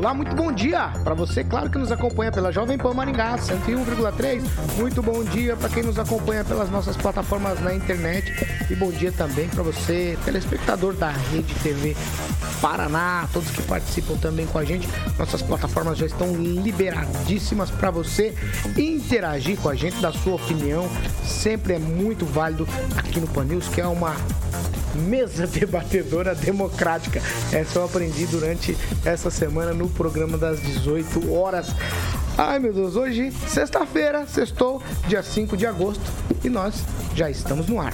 Olá, muito bom dia para você, claro que nos acompanha pela Jovem Pan Maringá 101,3. Muito bom dia para quem nos acompanha pelas nossas plataformas na internet e bom dia também para você, telespectador da Rede TV Paraná, todos que participam também com a gente. Nossas plataformas já estão liberadíssimas para você interagir com a gente, dar sua opinião. Sempre é muito válido aqui no Pan News, que é uma mesa debatedora democrática. Essa eu aprendi durante essa semana no programa das 18 horas. Ai meu Deus, hoje, sexta-feira, sextou, dia 5 de agosto, e nós já estamos no ar.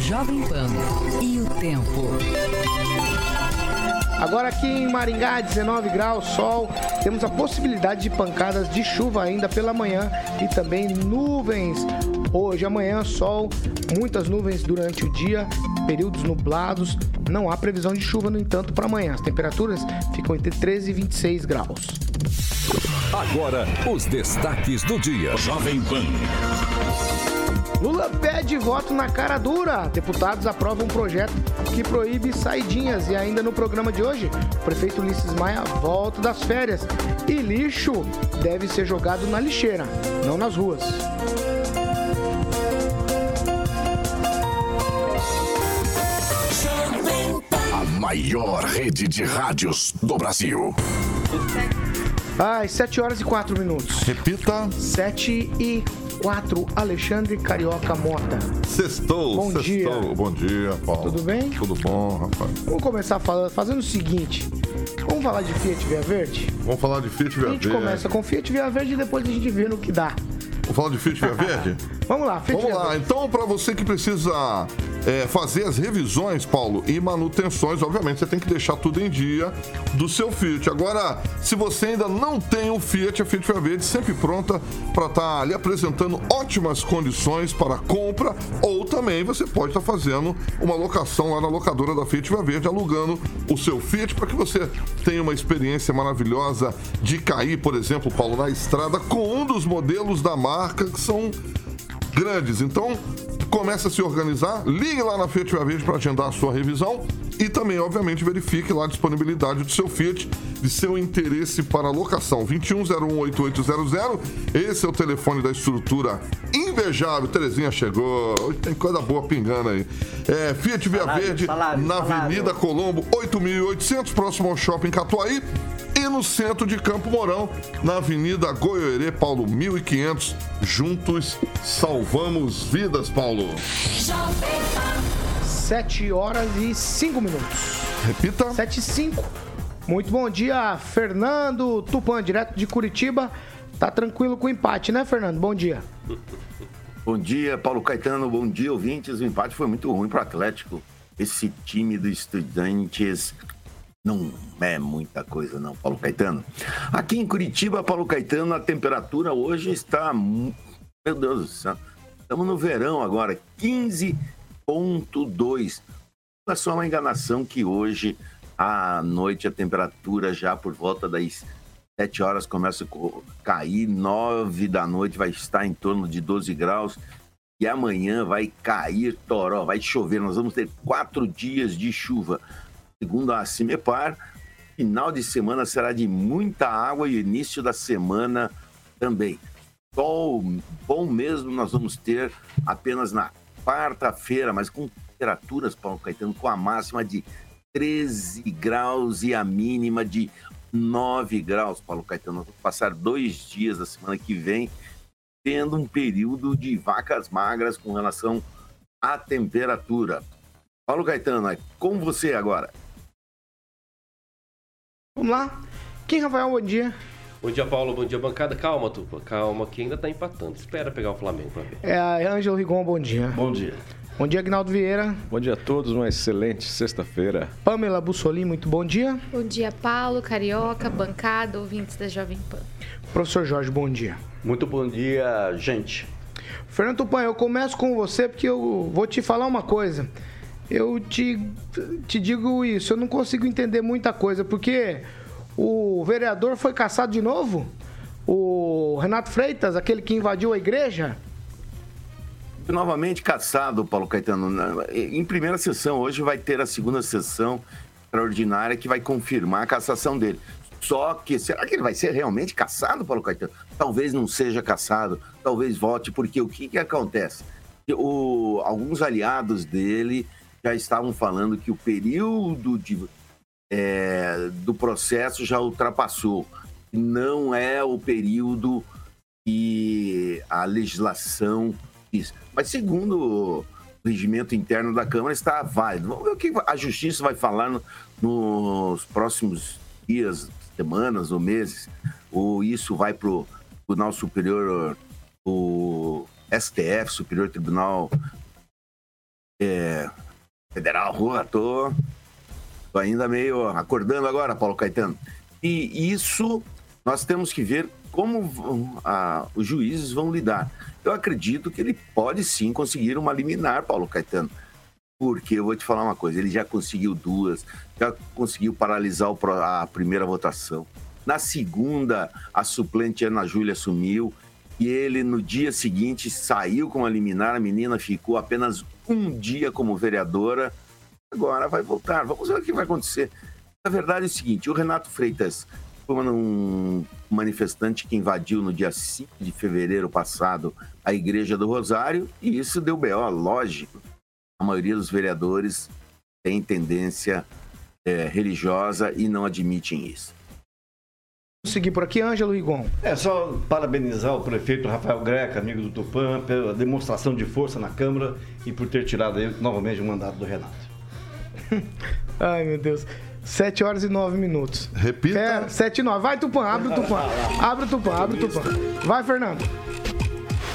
Jovem Pan e o tempo. Agora aqui em Maringá, 19 graus, sol. Temos a possibilidade de pancadas de chuva ainda pela manhã e também nuvens. Hoje, amanhã, sol, muitas nuvens durante o dia, períodos nublados. Não há previsão de chuva, no entanto, para amanhã. As temperaturas ficam entre 13 e 26 graus. Agora, os destaques do dia. Jovem Pan. Lula pede voto na cara dura. Deputados aprovam um projeto que proíbe saidinhas. E ainda no programa de hoje, o prefeito Ulisses Maia volta das férias. E lixo deve ser jogado na lixeira, não nas ruas. A maior rede de rádios do Brasil. Às 7 horas e 4 minutos. Repita. 7 e 4, Alexandre Carioca Mota. Sextou, Bom sextou. dia. Bom dia, Paulo. Tudo bem? Tudo bom, rapaz. Vamos começar falando, fazendo o seguinte. Vamos falar de Fiat Via Verde? Vamos falar de Fiat A Via gente Verde. começa com Fiat Via Verde e depois a gente vê no que dá. Vamos falar de Fiat Via Verde? Vamos lá, Fiat Vamos Via lá. Verde. Então, para você que precisa é, fazer as revisões, Paulo, e manutenções, obviamente você tem que deixar tudo em dia do seu Fiat. Agora, se você ainda não tem o Fiat, a Fiat Via Verde sempre pronta para estar ali apresentando ótimas condições para compra ou também você pode estar fazendo uma locação lá na locadora da Fiat Via Verde, alugando o seu Fiat para que você tenha uma experiência maravilhosa de cair, por exemplo, Paulo, na estrada com um dos modelos da marca que são grandes. Então, comece a se organizar, ligue lá na Fiat Via Verde para agendar a sua revisão e também, obviamente, verifique lá a disponibilidade do seu Fiat, de seu interesse para locação. 21018800, esse é o telefone da estrutura invejável. Terezinha chegou, hoje tem coisa boa pingando aí. É, Fiat Via Salário, Verde, salário, na salário. Avenida Colombo, 8800, próximo ao Shopping Catuaí. E no centro de Campo Mourão, na Avenida Goiorê, Paulo 1500. Juntos salvamos vidas, Paulo. 7 horas e 5 minutos. Repita. 7 e 5. Muito bom dia, Fernando Tupan, direto de Curitiba. Tá tranquilo com o empate, né, Fernando? Bom dia. Bom dia, Paulo Caetano. Bom dia, ouvintes. O empate foi muito ruim para o Atlético. Esse time do Estudantes não é muita coisa, não, Paulo Caetano. Aqui em Curitiba, Paulo Caetano, a temperatura hoje está. Meu Deus do céu. Estamos no verão agora, 15,2. É só uma enganação que hoje, à noite, a temperatura já por volta das 7 horas começa a cair, 9 da noite vai estar em torno de 12 graus. E amanhã vai cair toró, vai chover. Nós vamos ter quatro dias de chuva. Segundo a Cimepar, final de semana será de muita água e início da semana também. Sol bom mesmo nós vamos ter apenas na quarta-feira, mas com temperaturas, Paulo Caetano, com a máxima de 13 graus e a mínima de 9 graus, Paulo Caetano. Nós vamos passar dois dias da semana que vem tendo um período de vacas magras com relação à temperatura. Paulo Caetano, é com você agora. Vamos lá. Quem, Rafael, bom dia. Bom dia, Paulo. Bom dia, bancada. Calma, Tupa. Calma, que ainda tá empatando. Espera pegar o Flamengo pra ver. É Ângelo Rigon, bom dia. Bom dia. Bom dia, Agnaldo Vieira. Bom dia a todos, uma excelente sexta-feira. Pamela Bussolim, muito bom dia. Bom dia, Paulo, Carioca, bancada, ouvintes da Jovem Pan. Professor Jorge, bom dia. Muito bom dia, gente. Fernando Tupan, eu começo com você porque eu vou te falar uma coisa. Eu te, te digo isso, eu não consigo entender muita coisa, porque o vereador foi caçado de novo? O Renato Freitas, aquele que invadiu a igreja? Novamente caçado, Paulo Caetano. Em primeira sessão, hoje vai ter a segunda sessão extraordinária que vai confirmar a cassação dele. Só que, será que ele vai ser realmente caçado, Paulo Caetano? Talvez não seja caçado, talvez volte, porque o que, que acontece? O, alguns aliados dele já estavam falando que o período de, é, do processo já ultrapassou. Não é o período que a legislação diz. Mas segundo o regimento interno da Câmara, está válido. Vamos ver o que a Justiça vai falar no, nos próximos dias, semanas ou meses. Ou isso vai para o Tribunal Superior, o STF, Superior Tribunal é, Federal. Rua, tô, tô ainda meio acordando agora, Paulo Caetano. E isso nós temos que ver como a, os juízes vão lidar. Eu acredito que ele pode sim conseguir uma liminar, Paulo Caetano. Porque eu vou te falar uma coisa, ele já conseguiu duas, já conseguiu paralisar a primeira votação. Na segunda, a suplente Ana Júlia assumiu e ele no dia seguinte saiu com a liminar, a menina ficou apenas um dia como vereadora, agora vai voltar. Vamos ver o que vai acontecer. Na verdade é o seguinte, o Renato Freitas foi um manifestante que invadiu no dia 5 de fevereiro passado a Igreja do Rosário e isso deu BO, lógico. A maioria dos vereadores tem tendência é, religiosa e não admitem isso. Seguir por aqui, Ângelo Rigon. É só parabenizar o prefeito Rafael Greca, amigo do Tupã, pela demonstração de força na Câmara e por ter tirado aí, novamente o mandato do Renato. Ai, meu Deus. 7 horas e 9 minutos. Repita. É, 7 e 9. Vai, Tupã, abre o Tupã. Abre o Tupã, abre o Tupã. Vai, Fernando.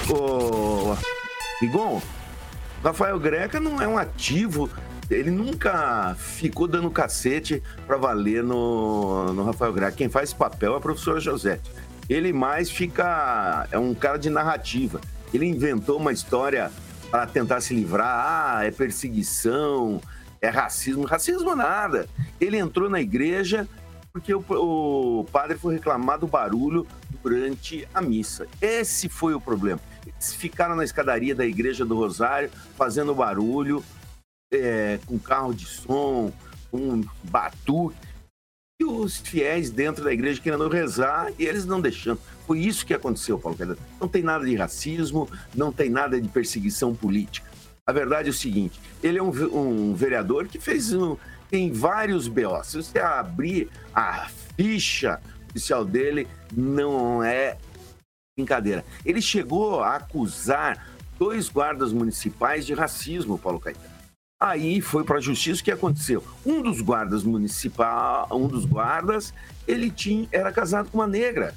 Ô, Rigon, Rafael Greca não é um ativo. Ele nunca ficou dando cacete para valer no, no Rafael Greca. Quem faz esse papel é a professora Josete. Ele mais fica. É um cara de narrativa. Ele inventou uma história para tentar se livrar. Ah, é perseguição, é racismo. Racismo nada. Ele entrou na igreja porque o, o padre foi reclamar do barulho durante a missa. Esse foi o problema. Eles ficaram na escadaria da igreja do Rosário fazendo barulho, é, com carro de som, com batuque. E os fiéis dentro da igreja querendo rezar e eles não deixando. Foi isso que aconteceu, Paulo Pedro. Não tem nada de racismo, não tem nada de perseguição política. A verdade é o seguinte: ele é um, um vereador que fez um, tem vários BO. Se você abrir a ficha oficial dele, não é brincadeira. Ele chegou a acusar dois guardas municipais de racismo, Paulo Caetano. Aí foi para a justiça o que aconteceu. Um dos guardas municipal, um dos guardas, ele tinha, era casado com uma negra.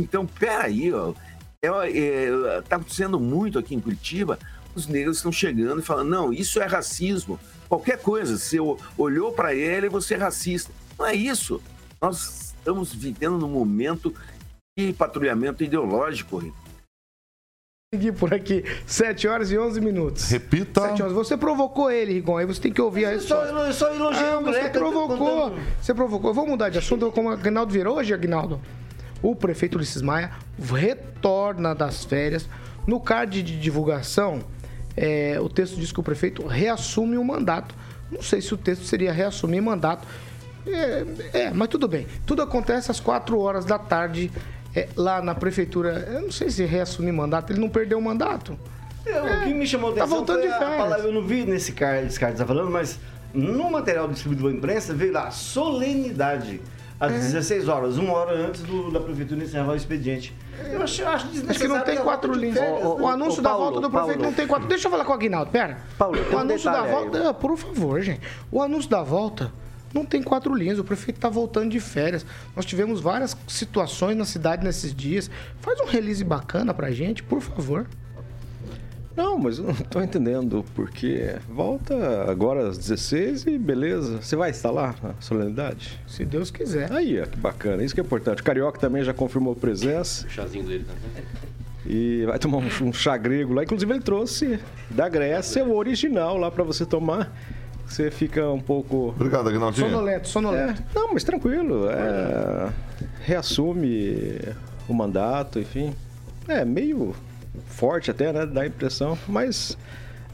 Então, peraí, ó, é, é, tá acontecendo muito aqui em Curitiba. Os negros estão chegando e falando: não, isso é racismo. Qualquer coisa, se olhou para ele, você é racista. Não é isso. Nós estamos vivendo num momento de patrulhamento ideológico, Rico seguir por aqui. 7 horas e 11 minutos. Repita. 7 horas. Você provocou ele, Rigon. Aí você tem que ouvir a história. Eu só, só elogiei ah, Você provocou. Você provocou. Eu vou mudar de assunto. Como o Agnaldo virou hoje, Agnaldo. O prefeito Ulisses Maia retorna das férias. No card de divulgação, é, o texto diz que o prefeito reassume o mandato. Não sei se o texto seria reassumir mandato. É, é, mas tudo bem. Tudo acontece às 4 horas da tarde é, lá na prefeitura, eu não sei se reassumir mandato, ele não perdeu o mandato. É, o que me chamou a tá atenção voltando de férias. Palavra, eu não vi nesse card, esse card que tá falando, mas no material distribuído pela imprensa veio lá solenidade às é. 16 horas, uma hora antes do, da prefeitura encerrar o expediente. Eu acho, acho desnecessário. que não tem quatro linhas. O, o, o, anúncio da volta do prefeito Paulo. não tem quatro. Deixa eu falar com o Aguinaldo, pera. Paulo, o anúncio um da volta. Ah, por favor, gente. O anúncio da volta não tem quatro linhas. O prefeito está voltando de férias. Nós tivemos várias situações na cidade nesses dias. Faz um release bacana pra gente, por favor. Não, mas eu não tô entendendo porque volta agora às 16 e beleza. Você vai estar lá na solenidade? Se Deus quiser. Aí, ó, que bacana. Isso que é importante. O Carioca também já confirmou presença. O chazinho dele também. E vai tomar um, um chá grego lá. Inclusive, ele trouxe da Grécia o original lá pra você tomar. Você fica um pouco. Obrigado, Agnaldinho. Sonolento, sonolento. É, não, mas tranquilo. É, reassume o mandato, enfim. É meio forte até, né? Dá a impressão, mas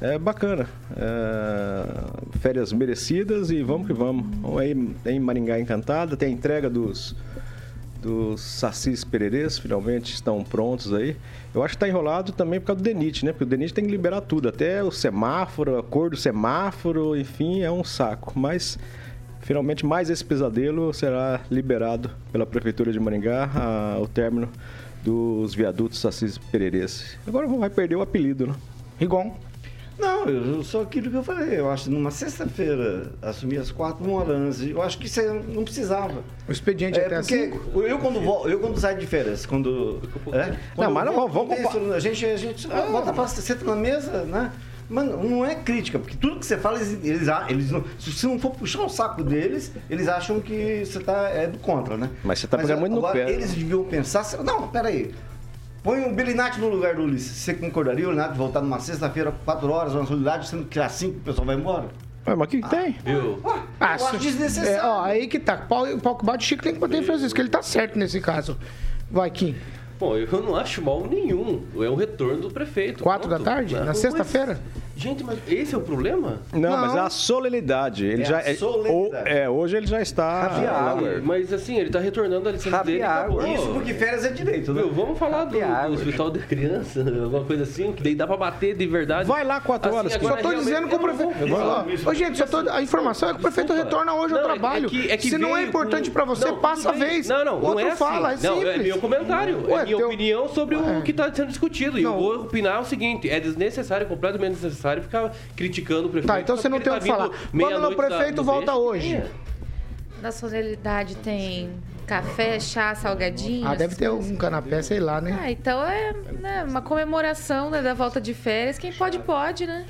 é bacana. É, férias merecidas e vamos que vamos. Vamos aí em Maringá Encantada, tem a entrega dos, dos sacis pererês, finalmente estão prontos aí. Eu acho que está enrolado também por causa do DENIT, né? Porque o DENIT tem que liberar tudo, até o semáforo, a cor do semáforo, enfim, é um saco. Mas finalmente mais esse pesadelo será liberado pela Prefeitura de Maringá, a, o término dos viadutos sacis pererês. Agora vai perder o apelido, né? Rigon. Não, eu só aquilo que eu falei. Eu acho que numa sexta-feira, assumir as quatro uma hora antes, eu acho que isso aí não precisava. O expediente É, até às porque 5? eu quando, vol- eu quando saio de férias, quando. É, quando mas eu não, vamos- isso, A gente, a gente volta pra senta na mesa, né? Mano, não é crítica, porque tudo que você fala, eles, eles, a- eles não, se você não for puxar o saco deles, eles acham que você tá é do contra, né? Mas você tá pegando muito no agora, pé. Eles deviam pensar, não, peraí. Põe o Belinati no lugar do Ulisses. Você concordaria o Belinati voltar numa sexta-feira, quatro horas, uma solidariedade, sendo que às cinco o pessoal vai embora? Ué, mas o que, que tem? Viu? Ah, eu acho desnecessário. É, ó, aí que tá. Pau, pau que bate Chico tem que bater em Francisco. Ele tá certo nesse caso. Vai, Kim. Bom, eu não acho mal nenhum. É um retorno do prefeito. Quatro Ponto. da tarde? Não, Na mas- sexta-feira? Gente, mas esse é o problema? Não, Não. mas é a solenidade. Ele É já, a é- solenidade. ou- é, hoje ele já está. Happy hour. Mas assim, ele tá retornando a licença Happy dele hour. Isso porque férias é direito, né? Meu, vamos falar do, do hospital de criança, alguma coisa assim, que daí dá pra bater de verdade. Vai lá quatro horas, agora Só tô realmente- dizendo que o prefeito. Ô, gente, só tô... a informação é que o prefeito Desculpa. retorna hoje ao Não, é- trabalho. é que- é que Se não é importante com- pra você, Não, passa a vez. Não, não, O não outro é assim. fala, é não, é meu comentário. Ué, é minha teu- opinião sobre É. o que está sendo discutido. E eu vou opinar o seguinte: é desnecessário, completamente desnecessário ficar criticando o prefeito. Tá, então você não tem o ele que tá falar. Quando o prefeito da- volta hoje? é. Na solenidade tem café, chá, salgadinho. Ah, deve ter coisas. um canapé, sei lá, né? Ah, então é né, uma comemoração né, da volta de férias. Quem pode, pode, né?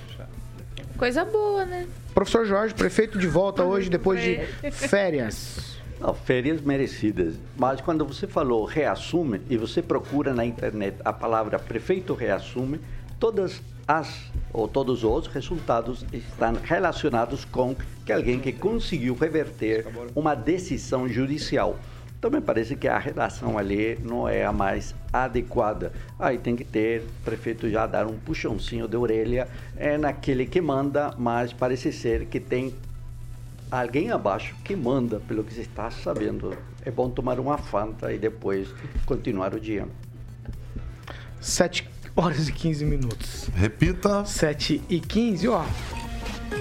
Coisa boa, né? Professor Jorge, prefeito de volta hoje, depois de férias. Não, férias merecidas. Mas quando você falou reassume e você procura na internet a palavra prefeito reassume, todas as ou todos os resultados estão relacionados com que alguém que conseguiu reverter uma decisão judicial. Então me parece que a relação ali não é a mais adequada. Aí tem que ter prefeito já dar um puxãozinho de orelha é naquele que manda, mas parece ser que tem alguém abaixo que manda, pelo que se está sabendo. É bom tomar uma Fanta e depois continuar o dia. 7 horas e 15 minutos. Repita. 7 e 15, ó.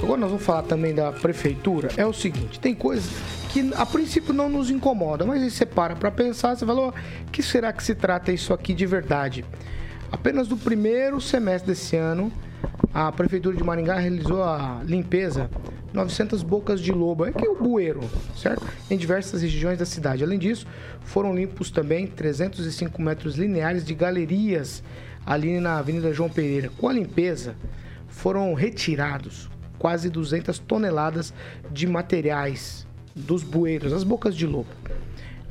Agora nós vamos falar também da prefeitura. É o seguinte, tem coisas que a princípio não nos incomoda, mas aí você para pra pensar, você fala, ó, que será que se trata isso aqui de verdade? Apenas do primeiro semestre desse ano, a prefeitura de Maringá realizou a limpeza 900 bocas de lobo, é que é o bueiro, certo? Em diversas regiões da cidade. Além disso, foram limpos também 305 metros lineares de galerias ali na Avenida João Pereira. Com a limpeza, foram retirados quase 200 toneladas de materiais dos bueiros, as bocas de lobo.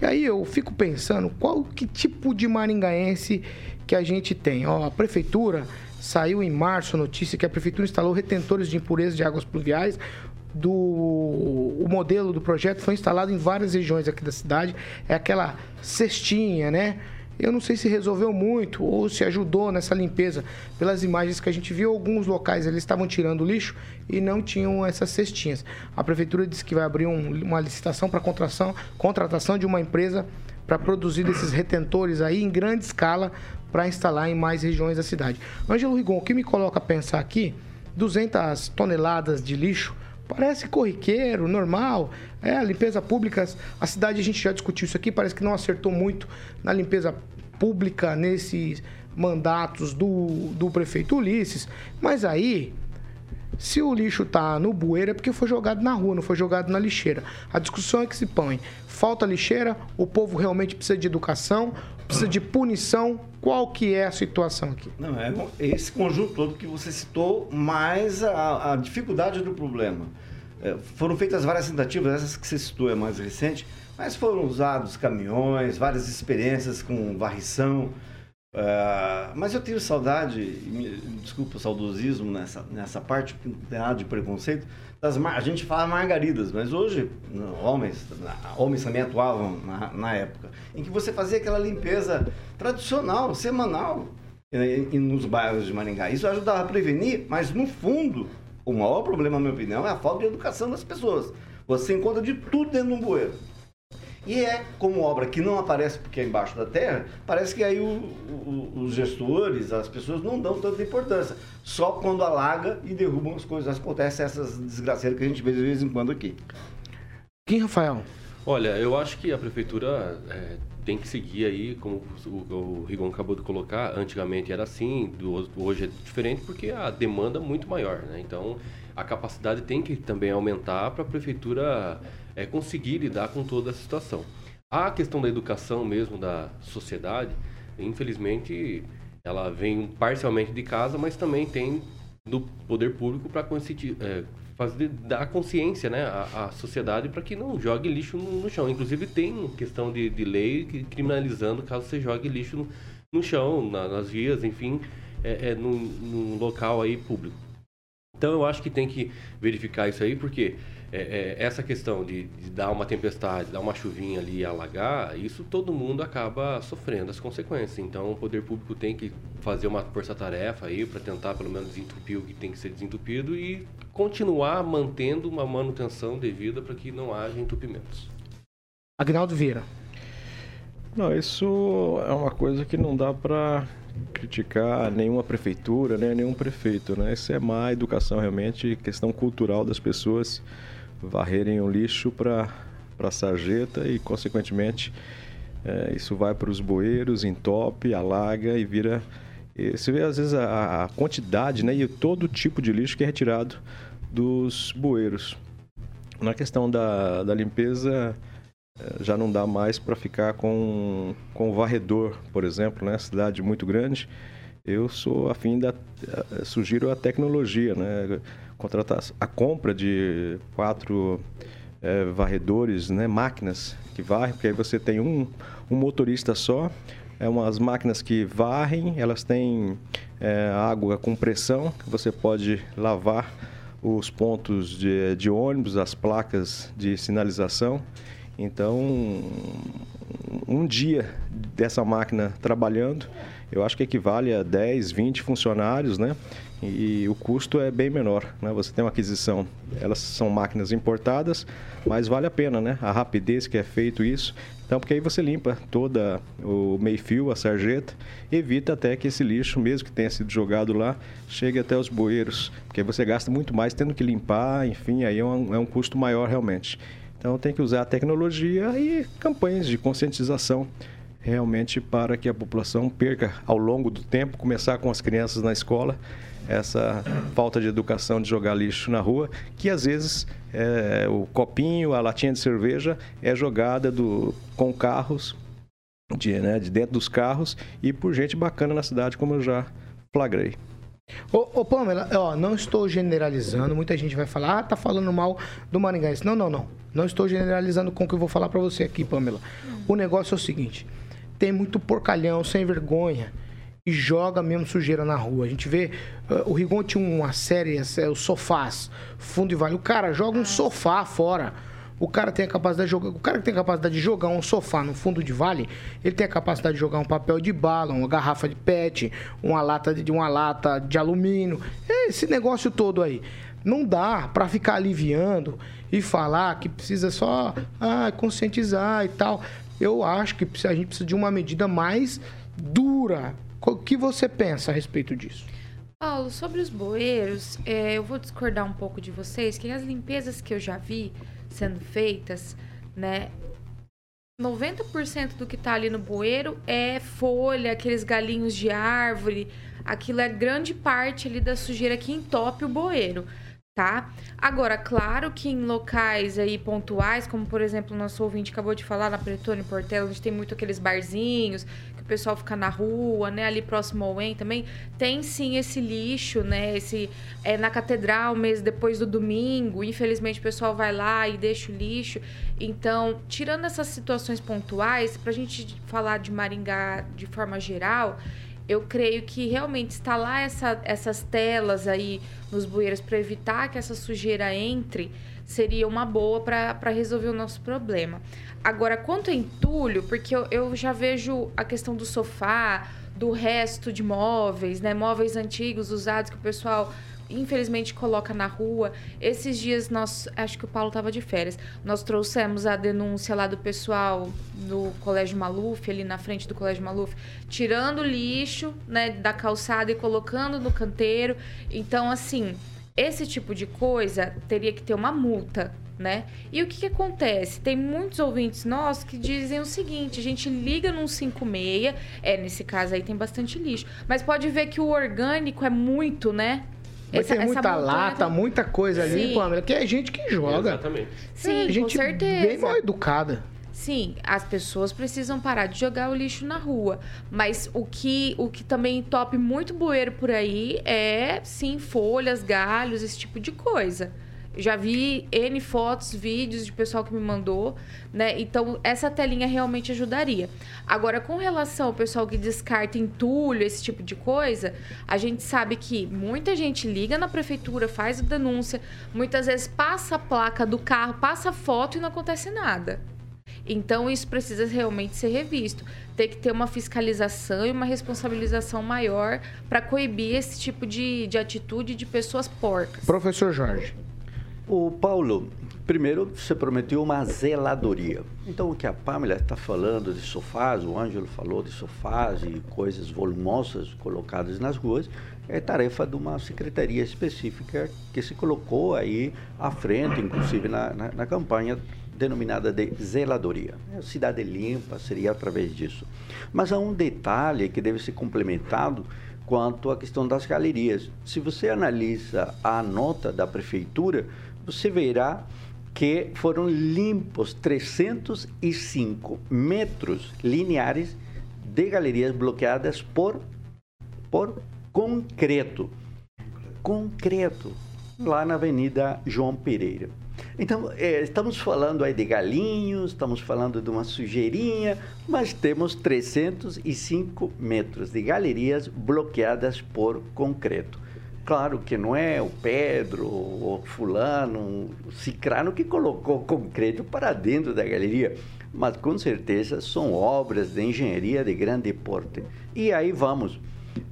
E aí eu fico pensando qual que tipo de maringaense que a gente tem. Ó, a prefeitura saiu em março a notícia que a prefeitura instalou retentores de impureza de águas pluviais. Do o modelo do projeto foi instalado em várias regiões aqui da cidade. É aquela cestinha, né? Eu não sei se resolveu muito ou se ajudou nessa limpeza. Pelas imagens que a gente viu, alguns locais eles estavam tirando lixo e não tinham essas cestinhas. A prefeitura disse que vai abrir um- uma licitação para contratação, contratação de uma empresa para produzir esses retentores aí em grande escala para instalar em mais regiões da cidade. Ângelo Rigon, o que me coloca a pensar aqui, 200 toneladas de lixo Parece corriqueiro, normal. É, a limpeza pública, a cidade a gente já discutiu isso aqui, parece que não acertou muito na limpeza pública nesses mandatos do, do prefeito Ulisses. Mas aí, Se o lixo tá no bueiro é porque foi jogado na rua, não foi jogado na lixeira. A discussão é que se põe. Falta lixeira, o povo realmente precisa de educação, precisa de punição. Qual que é a situação aqui? Não, é esse conjunto todo que você citou, mais a, a dificuldade do problema. É, foram feitas várias tentativas, essas que você citou é mais recente, mas foram usados caminhões, várias experiências com varrição. É, mas eu tenho saudade, me, desculpa o saudosismo nessa, nessa parte, porque não tem nada de preconceito, das, a gente fala margaridas, mas hoje homens, homens também atuavam na, na época, em que você fazia aquela limpeza tradicional, semanal, e, e nos bairros de Maringá. Isso ajudava a prevenir, mas no fundo, o maior problema, na minha opinião, é a falta de educação das pessoas. Você encontra de tudo dentro de um bueiro. E é como obra que não aparece porque é embaixo da terra, parece que aí o- o- os gestores, as pessoas não dão tanta importância. Só quando alaga e derrubam as coisas. Acontece essas desgraceiras que a gente vê de vez em quando aqui. Quem, Rafael? Olha, eu acho que a prefeitura é, tem que seguir aí, como o, o Rigon acabou de colocar, antigamente era assim, do- hoje é diferente porque a demanda é muito maior, né? Então, a capacidade tem que também aumentar para a prefeitura é, conseguir lidar com toda a situação. A questão da educação mesmo da sociedade, infelizmente, ela vem parcialmente de casa, mas também tem do poder público para é, fazer dar consciência né, à, à sociedade para que não jogue lixo no, no chão. Inclusive tem questão de, de lei que- criminalizando caso você jogue lixo no, no chão, na- nas vias, enfim, é, é, num, num local aí público. Então eu acho que tem que verificar isso aí, porque é, é, essa questão de, de dar uma tempestade, dar uma chuvinha ali e alagar, isso todo mundo acaba sofrendo as consequências. Então o poder público tem que fazer uma força-tarefa aí para tentar pelo menos desentupir o que tem que ser desentupido e continuar mantendo uma manutenção devida para que não haja entupimentos. Agnaldo Vieira. Não, isso é uma coisa que não dá para criticar nenhuma prefeitura, né, nenhum prefeito, né? Isso é má educação realmente, questão cultural das pessoas varrerem o lixo para para sarjeta e consequentemente é, isso vai para os bueiros, entope, alaga e vira e você vê às vezes a, a quantidade, né, e todo tipo de lixo que é retirado dos bueiros. Na questão da, da limpeza, eh, já não dá mais para ficar com, com o varredor, por exemplo, né? Cidade muito grande. Eu sou afim da. eh, Sugiro a tecnologia, né? A compra de quatro eh, varredores, né? Máquinas que varrem, porque aí você tem um, um motorista só. É umas máquinas que varrem, elas têm eh, água com pressão, você pode lavar os pontos de, de ônibus, as placas de sinalização. Então, um dia dessa máquina trabalhando, eu acho que equivale a 10, 20 funcionários, né? E o custo é bem menor, né? Você tem uma aquisição, elas são máquinas importadas, mas vale a pena, né? A rapidez que é feito isso. Então, porque aí você limpa toda o meio-fio, a sarjeta, evita até que esse lixo, mesmo que tenha sido jogado lá, chegue até os bueiros, porque aí você gasta muito mais tendo que limpar, enfim, aí é um, é um custo maior realmente. Então tem que usar a tecnologia e campanhas de conscientização realmente para que a população perca ao longo do tempo, começar com as crianças na escola, essa falta de educação de jogar lixo na rua, que às vezes é, o copinho, a latinha de cerveja é jogada do, com carros, de, né, de dentro dos carros e por gente bacana na cidade, como eu já flagrei. Ô, ô Pamela, ó, não estou generalizando. Muita gente vai falar, ah, tá falando mal do Maringaense. Não, não, não. Não estou generalizando com o que eu vou falar pra você aqui, Pamela. O negócio é o seguinte: tem muito porcalhão, sem vergonha, e joga mesmo sujeira na rua. A gente vê. eh, o Rigon tinha uma série, é, os sofás, fundo e vale. O cara joga um sofá fora. O cara tem a capacidade de jogar. O cara que tem a capacidade de jogar um sofá no fundo de vale, ele tem a capacidade de jogar um papel de bala, uma garrafa de PET, uma lata de uma lata de alumínio. Esse negócio todo aí. Não dá pra ficar aliviando e falar que precisa só ah, conscientizar e tal. Eu acho que a gente precisa de uma medida mais dura. O que você pensa a respeito disso? Paulo, sobre os bueiros, é, eu vou discordar um pouco de vocês, que as limpezas que eu já vi sendo feitas, né? 90% do que tá ali no bueiro é folha, aqueles galinhos de árvore. aquilo é grande parte ali da sujeira que entope o bueiro tá? Agora, claro que em locais aí pontuais, como por exemplo o nosso ouvinte acabou de falar na Pretone Portela, onde tem muito aqueles barzinhos, que o pessoal fica na rua, né, ali próximo ao EN também, tem sim esse lixo, né, esse é na catedral mesmo depois do domingo, infelizmente o pessoal vai lá e deixa o lixo. Então, tirando essas situações pontuais, pra gente falar de Maringá de forma geral, eu creio que realmente instalar essa, essas telas aí nos bueiros para evitar que essa sujeira entre seria uma boa para resolver o nosso problema. Agora, quanto a entulho, porque eu, eu já vejo a questão do sofá, do resto de móveis, né? Móveis antigos, usados, que o pessoal infelizmente coloca na rua. Esses dias nós, acho que o Paulo estava de férias, nós trouxemos a denúncia lá do pessoal do Colégio Maluf, ali na frente do Colégio Maluf, tirando lixo, né, da calçada e colocando no canteiro. Então, assim, esse tipo de coisa teria que ter uma multa, né? E o que, que, acontece? Tem muitos ouvintes nossos que dizem o seguinte: a gente liga num 56, é, nesse caso aí tem bastante lixo, mas pode ver que o orgânico é muito, né? Vai essa, ter muita lata, muita coisa ali, Pamela, que é gente que joga. Exatamente. Sim, é gente com certeza. bem mal educada. Sim, as pessoas precisam parar de jogar o lixo na rua. Mas o que, o que também tope muito bueiro por aí é, sim, folhas, galhos, esse tipo de coisa. Já vi N fotos, vídeos de pessoal que me mandou, né? Então, essa telinha realmente ajudaria. Agora, com relação ao pessoal que descarta entulho, esse tipo de coisa, a gente sabe que muita gente liga na prefeitura, faz denúncia, muitas vezes passa a placa do carro, passa a foto e não acontece nada. Então, isso precisa realmente ser revisto. Tem que ter uma fiscalização e uma responsabilização maior para coibir esse tipo de, de atitude de pessoas porcas. Professor Jorge. O Paulo, primeiro você prometeu uma zeladoria. Então o que a Pamela está falando de sofás, o Ângelo falou de sofás e coisas volumosas colocadas nas ruas, é tarefa de uma secretaria específica que se colocou aí à frente, inclusive na, na, na campanha denominada de zeladoria. A cidade limpa seria através disso. Mas há um detalhe que deve ser complementado quanto à questão das galerias. Se você analisa a nota da prefeitura, você verá que foram limpos 305 metros lineares de galerias bloqueadas por, por concreto. Concreto, lá na Avenida João Pereira. Então, é, estamos falando aí de galinhos, estamos falando de uma sujeirinha, mas temos 305 metros de galerias bloqueadas por concreto. Claro que não é o Pedro, o fulano, o Cicrano que colocou concreto para dentro da galeria, mas com certeza são obras de engenharia de grande porte. E aí vamos.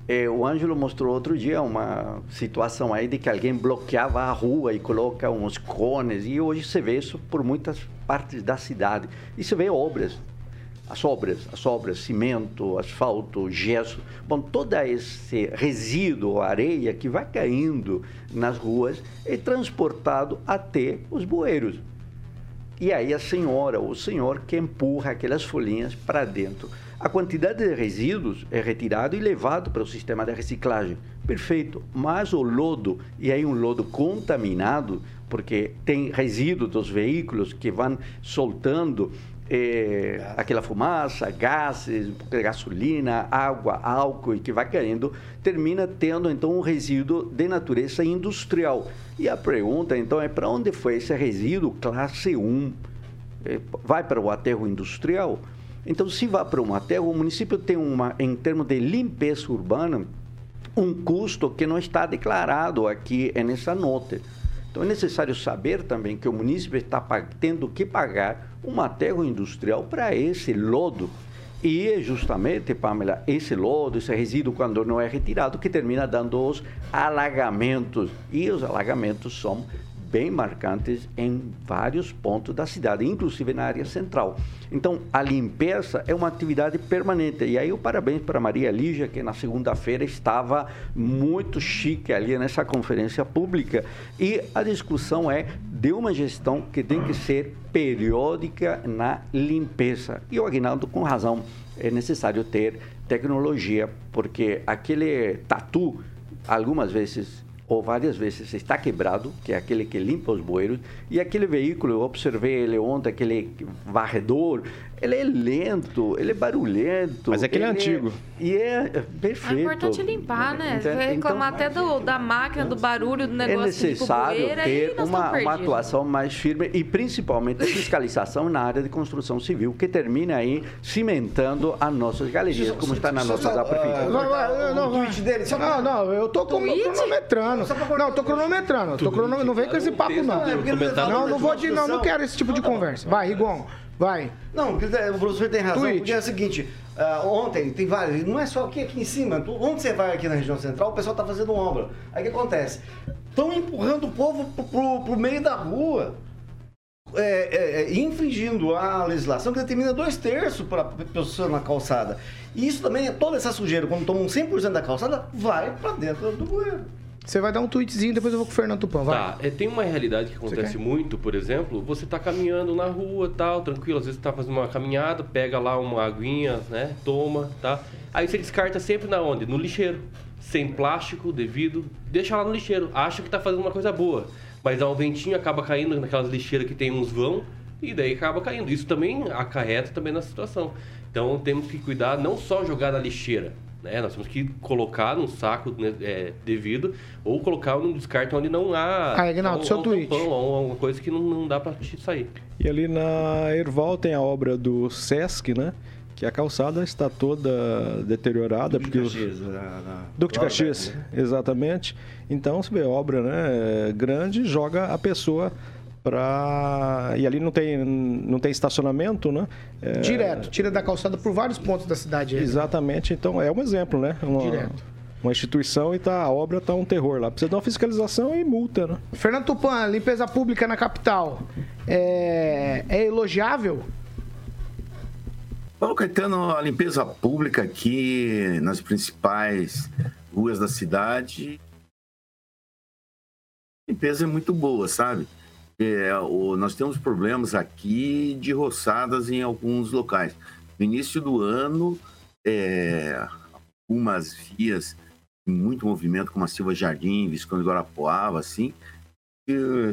É, o Ângelo mostrou outro dia uma situação aí de que alguém bloqueava a rua e coloca uns cones, e hoje se vê isso por muitas partes da cidade. Se vê obras as obras, as obras, cimento, asfalto, gesso, bom, todo esse resíduo, areia que vai caindo nas ruas é transportado até os bueiros. E aí a senhora ou o senhor que empurra aquelas folhinhas para dentro. A quantidade de resíduos é retirado e levado para o sistema de reciclagem. Perfeito. Mas o lodo, e aí um lodo contaminado, porque tem resíduos dos veículos que vão soltando é, aquela fumaça, gases, gasolina, água, álcool e que vai caindo, termina tendo então um resíduo de natureza industrial. E a pergunta então é para onde foi esse resíduo classe 1? É, vai para o aterro industrial? Então, se vai para um aterro, o município tem uma, em termos de limpeza urbana, um custo que não está declarado aqui nessa nota. Então é necessário saber também que o município está tendo que pagar um aterro industrial para esse lodo. E é justamente, Pamela, esse lodo, esse resíduo, quando não é retirado, que termina dando os alagamentos. E os alagamentos são bem marcantes em vários pontos da cidade, inclusive na área central. Então, a limpeza é uma atividade permanente. E aí, o parabéns para Maria Lígia, que na segunda-feira estava muito chique ali nessa conferência pública. E a discussão é de uma gestão que tem que ser periódica na limpeza. E o Aguinaldo, com razão, é necessário ter tecnologia, porque aquele tatu, algumas vezes ou várias vezes está quebrado, que é aquele que limpa os bueiros, e aquele veículo, eu observei ele ontem, aquele varredor, ele é lento, ele é barulhento. Mas aquele é antigo. E é perfeito. É importante limpar, né? Então- Você vai reclamar então- até do, da máquina, do barulho, do É negócio de necessário poeira, ter e uma, uma atuação mais firme e principalmente fiscalização na área de construção civil, que termine aí cimentando as nossas galerias, como está na nossa da prefeitura. Vai, vai, não, vai. não, não, eu tô com- cronometrando. Não, eu tô cronometrando. eu Tô crono... Não vem com esse papo, não. Não, não vou de. Não, não quero esse tipo de conversa. Vai, Rigon. Vai. Não, o professor tem razão, Tweet. porque é o seguinte, ah, ontem tem vários, não é só aqui, aqui em cima, onde você vai aqui na região central, o pessoal tá fazendo obra. Aí o que acontece? Estão empurrando o povo pro, pro- pro meio da rua, é, é, é, infringindo a legislação que determina dois terços para a pessoa na calçada. E isso também, toda essa sujeira, quando tomam 100% da calçada, vai para dentro do bueiro. Você vai dar um tweetzinho, depois eu vou com o Fernando Tupan. Vai. Tá, é, tem uma realidade que acontece muito, por exemplo, você tá caminhando na rua, tal, tranquilo, às vezes tá fazendo uma caminhada, pega lá uma aguinha, né, toma, tá? Aí você descarta sempre na onde? No lixeiro. Sem plástico, devido, deixa lá no lixeiro, acha que tá fazendo uma coisa boa. Mas dá um ventinho, acaba caindo naquelas lixeiras que tem uns vão, e daí acaba caindo. Isso também acarreta também na situação. Então temos que cuidar, não só jogar na lixeira, né? Nós temos que colocar num saco né, é, devido ou colocar num descarte onde não há Ah, um- seu um tweet. tampão, ou alguma coisa que não, não dá te sair. E ali na Erval tem a obra do Sesc, né? Que a calçada está toda deteriorada. porque os- Caxias, na- na- Duque de Caxias, né? exatamente. Então, você vê, obra né, grande, joga a pessoa para E ali não tem, não tem estacionamento, né? É, Direto, tira da calçada por vários pontos da cidade. aí. Exatamente, então é um exemplo, né? Uma, Direto. Uma instituição e tá, a obra tá um terror lá. Precisa de uma fiscalização e multa, né? Fernando Tupan, limpeza pública na capital. É, é elogiável? Paulo Caetano, a limpeza pública aqui nas principais ruas da cidade, a limpeza é muito boa, sabe? É, o- nós temos problemas aqui de roçadas em alguns locais. No início do ano, é, algumas vias muito movimento, como a Silva Jardim, Visconde Guarapuava, assim,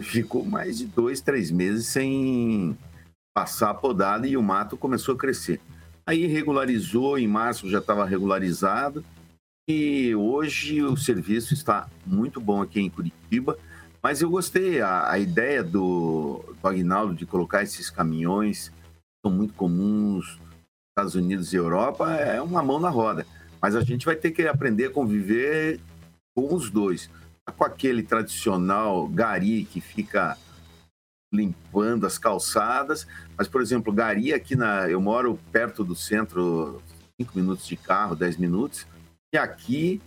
ficou mais de dois, três meses sem passar a podada e o mato começou a crescer. Aí regularizou, em março já estava regularizado. E hoje o serviço está muito bom aqui em Curitiba. Mas eu gostei, a, a ideia do, do Agnaldo de colocar esses caminhões, que são muito comuns Estados Unidos e Europa, é uma mão na roda. Mas a gente vai ter que aprender a conviver com os dois. Tá Com aquele tradicional gari que fica limpando as calçadas. Mas, por exemplo, Gari aqui na. Eu moro perto do centro, cinco minutos de carro, 10 minutos, e aqui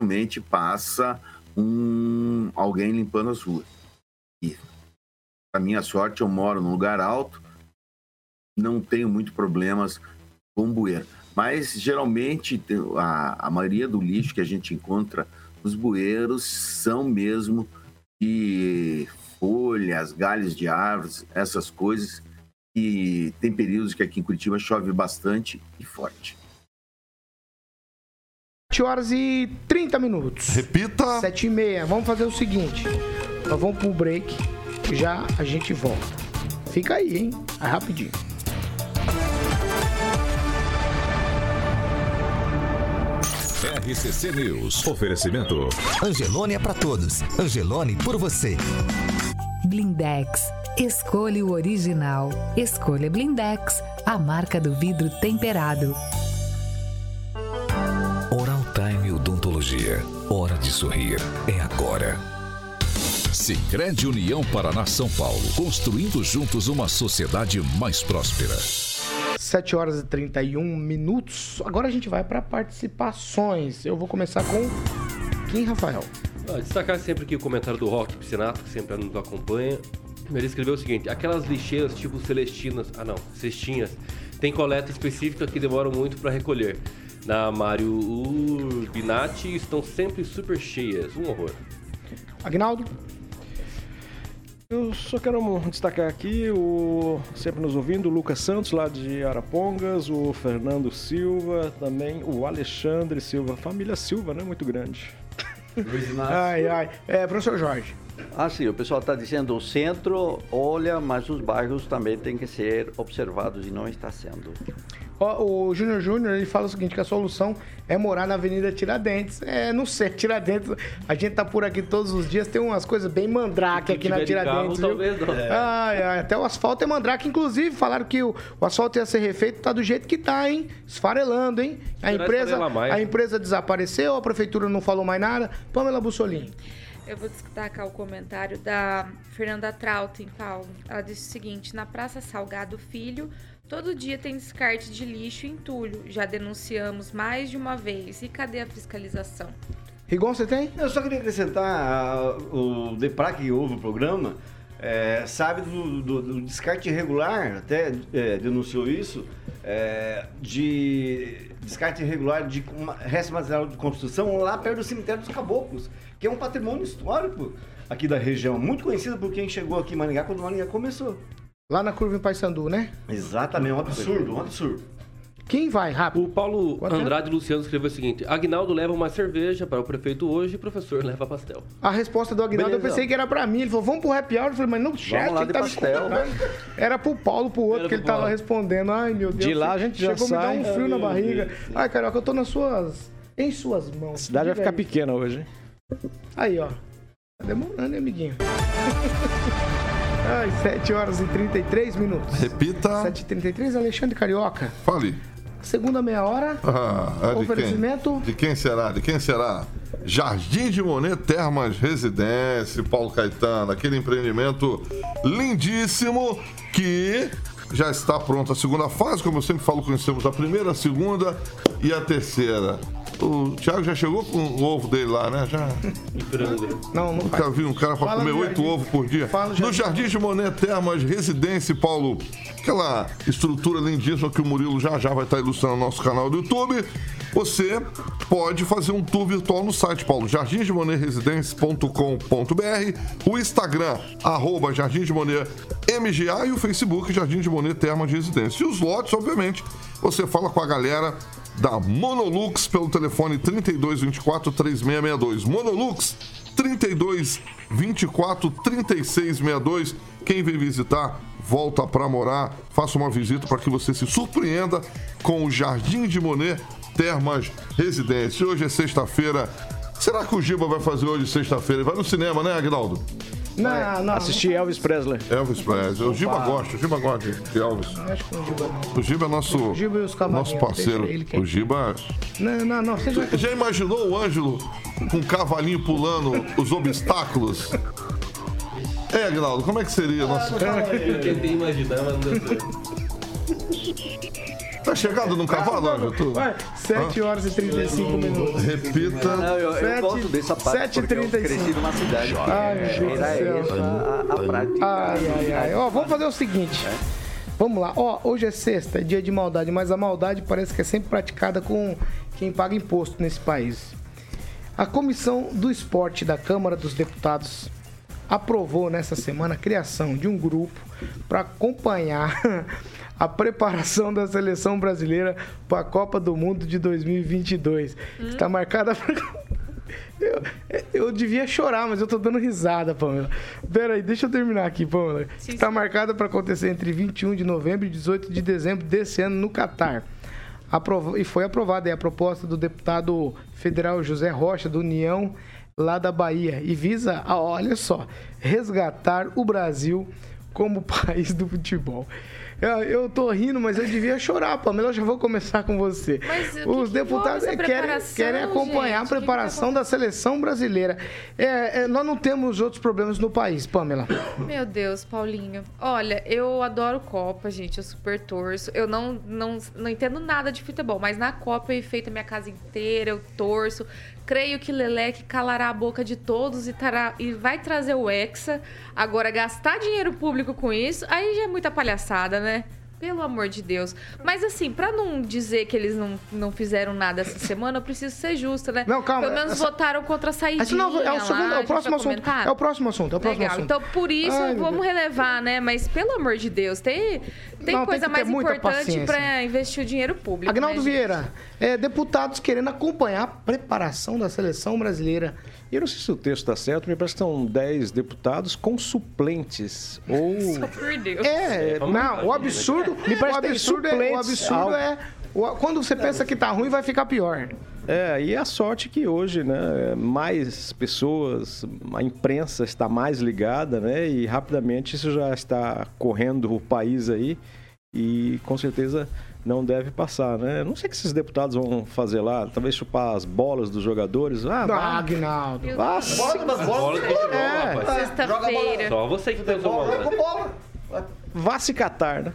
realmente passa um alguém limpando as ruas. E, para minha sorte, eu moro num lugar alto, não tenho muito problemas com bueiro. Mas geralmente a, a maioria do lixo que a gente encontra nos bueiros são mesmo de folhas, galhos de árvores, essas coisas. E tem períodos que aqui em Curitiba chove bastante e forte. 7 horas e 30 minutos. Repita. 7 e meia. Vamos fazer o seguinte. Nós vamos pro break. Já a gente volta. Fica aí, hein? É rapidinho. RCC News. Oferecimento. Angelone é pra todos. Angelone por você. Blindex. Escolha o original. Escolha Blindex, a marca do vidro temperado. Oral Time Odontologia. Hora de sorrir. É agora. Sicredi União Paraná São Paulo. Construindo juntos uma sociedade mais próspera. 7 horas e 31 minutos. Agora a gente vai para participações. Eu vou começar com Kim Rafael. Ah, destacar sempre aqui o comentário do Rock Piscinato, que sempre nos acompanha. Ele escreveu o seguinte: aquelas lixeiras tipo Celestinas, ah não, cestinhas, tem coleta específica que demoram muito para recolher. Na Mário Urbinati estão sempre super cheias, um horror. Agnaldo? Eu só quero destacar aqui o sempre nos ouvindo, o Lucas Santos, lá de Arapongas, o Fernando Silva, também o Alexandre Silva, família Silva, né? Muito grande. Ai, ai. É, professor Jorge. Ah, sim, o pessoal está dizendo o centro, olha, mas os bairros também têm que ser observados e não está sendo. Ó, o Júnior Júnior, ele fala o seguinte, que a solução é morar na Avenida Tiradentes. É, não sei, Tiradentes, a gente tá por aqui todos os dias, tem umas coisas bem mandrake aqui na Tiradentes, carro, viu? talvez não. É. Ai, ai, até o asfalto é mandrake, inclusive falaram que o, o asfalto ia ser refeito, tá do jeito que tá, hein? Esfarelando, hein? A empresa, a empresa desapareceu, a prefeitura não falou mais nada. Pamela Bussolini. Eu vou destacar o comentário da Fernanda Trautem, Paulo. Ela disse o seguinte: na Praça Salgado Filho, todo dia tem descarte de lixo e entulho. Já denunciamos mais de uma vez. E cadê a fiscalização? Rigon, você tem? Eu só queria acrescentar, ah, o Depra que ouve o programa, é, sabe do, do- do descarte irregular, até é, denunciou isso, é, de descarte irregular de resto material de construção lá perto do cemitério dos Caboclos, que é um patrimônio histórico aqui da região, muito conhecido por quem chegou aqui em Maringá quando Maringá começou. Lá na curva em Paysandu, né? Exatamente, um absurdo, um absurdo. Quem vai, rápido? O Paulo Quanto é? Andrade Luciano escreveu o seguinte: Agnaldo leva uma cerveja para o prefeito hoje e o professor leva pastel. A resposta do Aguinaldo, eu pensei que era pra mim. Ele falou, vamos pro happy hour. Eu falei, mas não, chefe, lá ele de tá me pastel. convocando. Era pro Paulo, pro outro Era que ele tava Paulo. respondendo. Ai, meu Deus. De lá a gente já Chegou a sai. me dar um frio na Ai, meu barriga. Deus. Ai, Carioca, eu tô nas suas... Em suas mãos. A cidade vai ficar aí. pequena hoje, hein? Aí, ó. Tá demorando, hein, amiguinho? Ai, 7 horas e 33 minutos. Repita. 7h33, Alexandre Carioca. Fale. Segunda meia hora. Ah, é de Oferecimento? quem? De quem será? De quem será? Jardim de Monet Termas Residência, Paulo Caetano, aquele empreendimento lindíssimo que já está pronto a segunda fase, como eu sempre falo, conhecemos a primeira, a segunda e a terceira. O Thiago já chegou com o ovo dele lá, né? Já. Não, não Nunca vi um cara Fala comer no oito Jardim. ovos por dia. Fala no Jardim. De Monet Termas Residência, Paulo. Aquela estrutura lindíssima que o Murilo já já vai estar ilustrando no nosso canal do YouTube. Você pode fazer um tour virtual no site, Paulo, jardimdemonetresidencia.com.br, o Instagram, arroba Jardim de Monet MGA e o Facebook Jardim de Monet Termas de Residência. E os lotes, obviamente, você fala com a galera da Monolux pelo telefone 3224 3662. Monolux 32 24 36 62. Quem vem visitar, volta para morar. Faça uma visita para que você se surpreenda com o Jardim de Monet Termas Residência. Hoje é sexta-feira. Será que o Giba vai fazer hoje sexta-feira? Vai no cinema, né, Aguinaldo? Não, não. Assistir Elvis Presley. Elvis Presley. O Giba gosta, o Giba gosta de Elvis. Acho que não, Giba, não. O Giba é nosso, Giba nosso parceiro. que- O Giba Não, não, não. Você já... Já imaginou o Ângelo com um cavalinho pulando os obstáculos? É, Aguinaldo, como é que seria? Nossa, Eu tentei imaginar, mas não deu certo. tá chegado num cavalo, Ângelo? Tu- Vai, 7 horas e 35 minutos. Repita. Não, eu, eu Sete- gosto dessa parte sete e porque eu trinta e cresci numa cidade que Ai, é, era céu. essa a, a prática. Ai, ai, ai. Ó, vamos fazer o seguinte. Vamos lá. Ó, hoje é sexta, é dia de maldade, mas a maldade parece que é sempre praticada com quem paga imposto nesse país. A Comissão do Esporte da Câmara dos Deputados aprovou nessa semana a criação de um grupo para acompanhar a preparação da seleção brasileira para a Copa do Mundo de 2022, que está marcada pra... Eu, eu devia chorar, mas eu tô dando risada, Pamela. Pera aí, deixa eu terminar aqui, Pamela. Sim, Está marcada para acontecer entre 21 de novembro e 18 de dezembro desse ano no Catar. Aprova- E foi aprovada aí a proposta do deputado federal José Rocha, do União, lá da Bahia. E visa, ah, olha só, resgatar o Brasil como país do futebol. Eu, eu tô rindo, mas eu devia chorar, Pamela. Eu já vou começar com você. Mas que Os que deputados envolve essa querem, querem acompanhar gente? a que que tá preparação da seleção brasileira. É, é, nós não temos outros problemas no país, Pamela. Meu Deus, Paulinho. Olha, eu adoro Copa, gente. Eu super torço. Eu não, não, não entendo nada de futebol, mas na Copa eu enfeito a minha casa inteira, eu torço. Creio que Leleque calará a boca de todos e, tará, e vai trazer o Hexa. Agora, gastar dinheiro público com isso, aí já é muita palhaçada, né? Pelo amor de Deus. Mas assim, pra não dizer que eles não, não fizeram nada essa semana, eu preciso ser justa, né? Não, calma, Pelo menos essa- votaram contra a saída. Não, é o segundo, é o próximo assunto. É o próximo assunto, é o próximo Legal. assunto. Então, por isso, Ai, vamos relevar, né? Mas, pelo amor de Deus, tem, tem Não, tem coisa ter mais importante paciência. pra investir o dinheiro público. Agnaldo né? Vieira, é, deputados querendo acompanhar a preparação da seleção brasileira. E eu não sei se o texto está certo, me parece que são 10 deputados com suplentes. Ou. Só por Deus. É, não, o absurdo, Me parece que absurdo, é, o absurdo é o- quando você pensa que tá ruim, vai ficar pior. É, e a sorte que hoje, né, mais pessoas, a imprensa está mais ligada, né, e rapidamente isso já está correndo o país aí e com certeza não deve passar, né? Não sei o que esses deputados vão fazer lá, talvez chupar as bolas dos jogadores. Ah, Ah, vá, Agnaldo. vá, Bola das Bola bolas. É. Sexta-feira. Só você que tem Bola bola. com bola. vá se catar, né?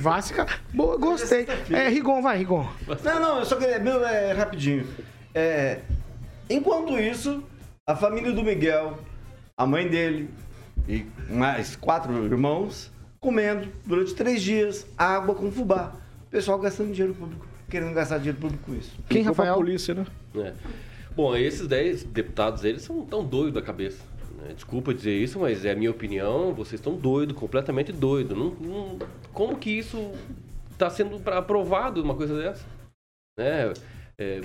Vasca. Boa, gostei. É, Rigon, vai, Rigon. Não, não, eu só queria. Meu, é rapidinho. É, enquanto isso, a família do Miguel, a mãe dele e mais quatro irmãos comendo durante três dias água com fubá. O pessoal gastando dinheiro público, querendo gastar dinheiro público com isso. Quem, Ficou Rafael? polícia, né? É. Bom, esses 10 deputados, eles são tão doidos da cabeça. né? Desculpa dizer isso, mas é a minha opinião. Vocês estão doidos, completamente doidos. Não, não- como que isso está sendo aprovado, uma coisa dessa? Né? É,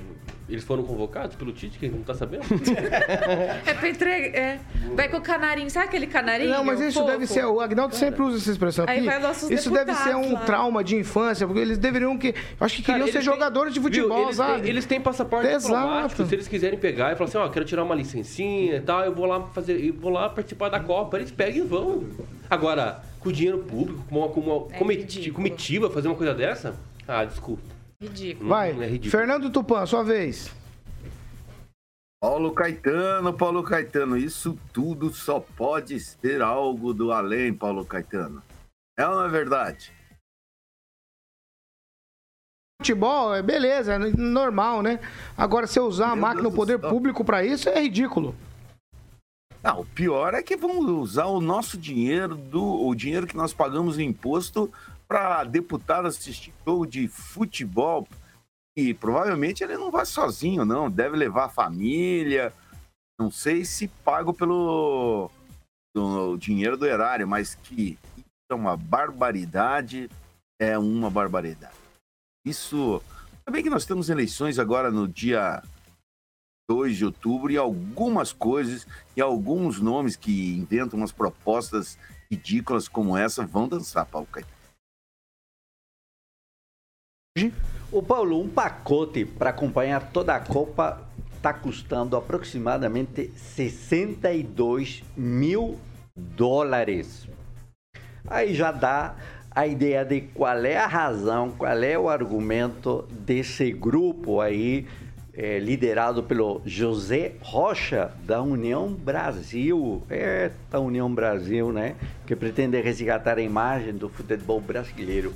eles foram convocados pelo Tite, que a gente não tá sabendo? É pra entregar. É. Vai com o canarinho. Sabe aquele canarinho? Não, mas isso fofo? deve ser. O Agnaldo sempre usa essa expressão Aí aqui. vai nossos Isso deve ser um lá. trauma de infância, porque eles deveriam que. Acho que Cara, queriam ser têm- jogadores de viu, futebol, eles sabe? Têm, eles têm passaporte Exato. diplomático. Se eles quiserem pegar e falar assim, ó, quero tirar uma licencinha e tal, eu vou lá fazer, eu vou lá participar da Copa. Eles pegam e vão. Agora, com dinheiro público, com uma, com uma É comitiva, fazer uma coisa dessa? Ah, desculpa. Ridículo. Vai, é ridículo. Fernando Tupan, sua vez. Paulo Caetano, Paulo Caetano, isso tudo só pode ser algo do além, Paulo Caetano. É ou não é verdade? Futebol, é beleza, é normal, né? Agora, se eu usar a Meu máquina, Deus o poder do público pra isso, é ridículo. Não, o pior é que vão usar o nosso dinheiro, do, o dinheiro que nós pagamos em imposto, para deputado assistir jogo de futebol. E provavelmente ele não vai sozinho, não. Deve levar a família. Não sei se pago pelo do dinheiro do erário, mas que é uma barbaridade. É uma barbaridade. Isso. Também que nós temos eleições agora no dia 2 de outubro e algumas coisas e alguns nomes que inventam umas propostas ridículas como essa vão dançar, Paulo Caetano. O Paulo, um pacote para acompanhar toda a Copa está custando aproximadamente 62 mil dólares. Aí já dá a ideia de qual é a razão, qual é o argumento desse grupo aí, eh, liderado pelo José Rocha, da União Brasil. É, da União Brasil, né? Que pretende resgatar a imagem do futebol brasileiro.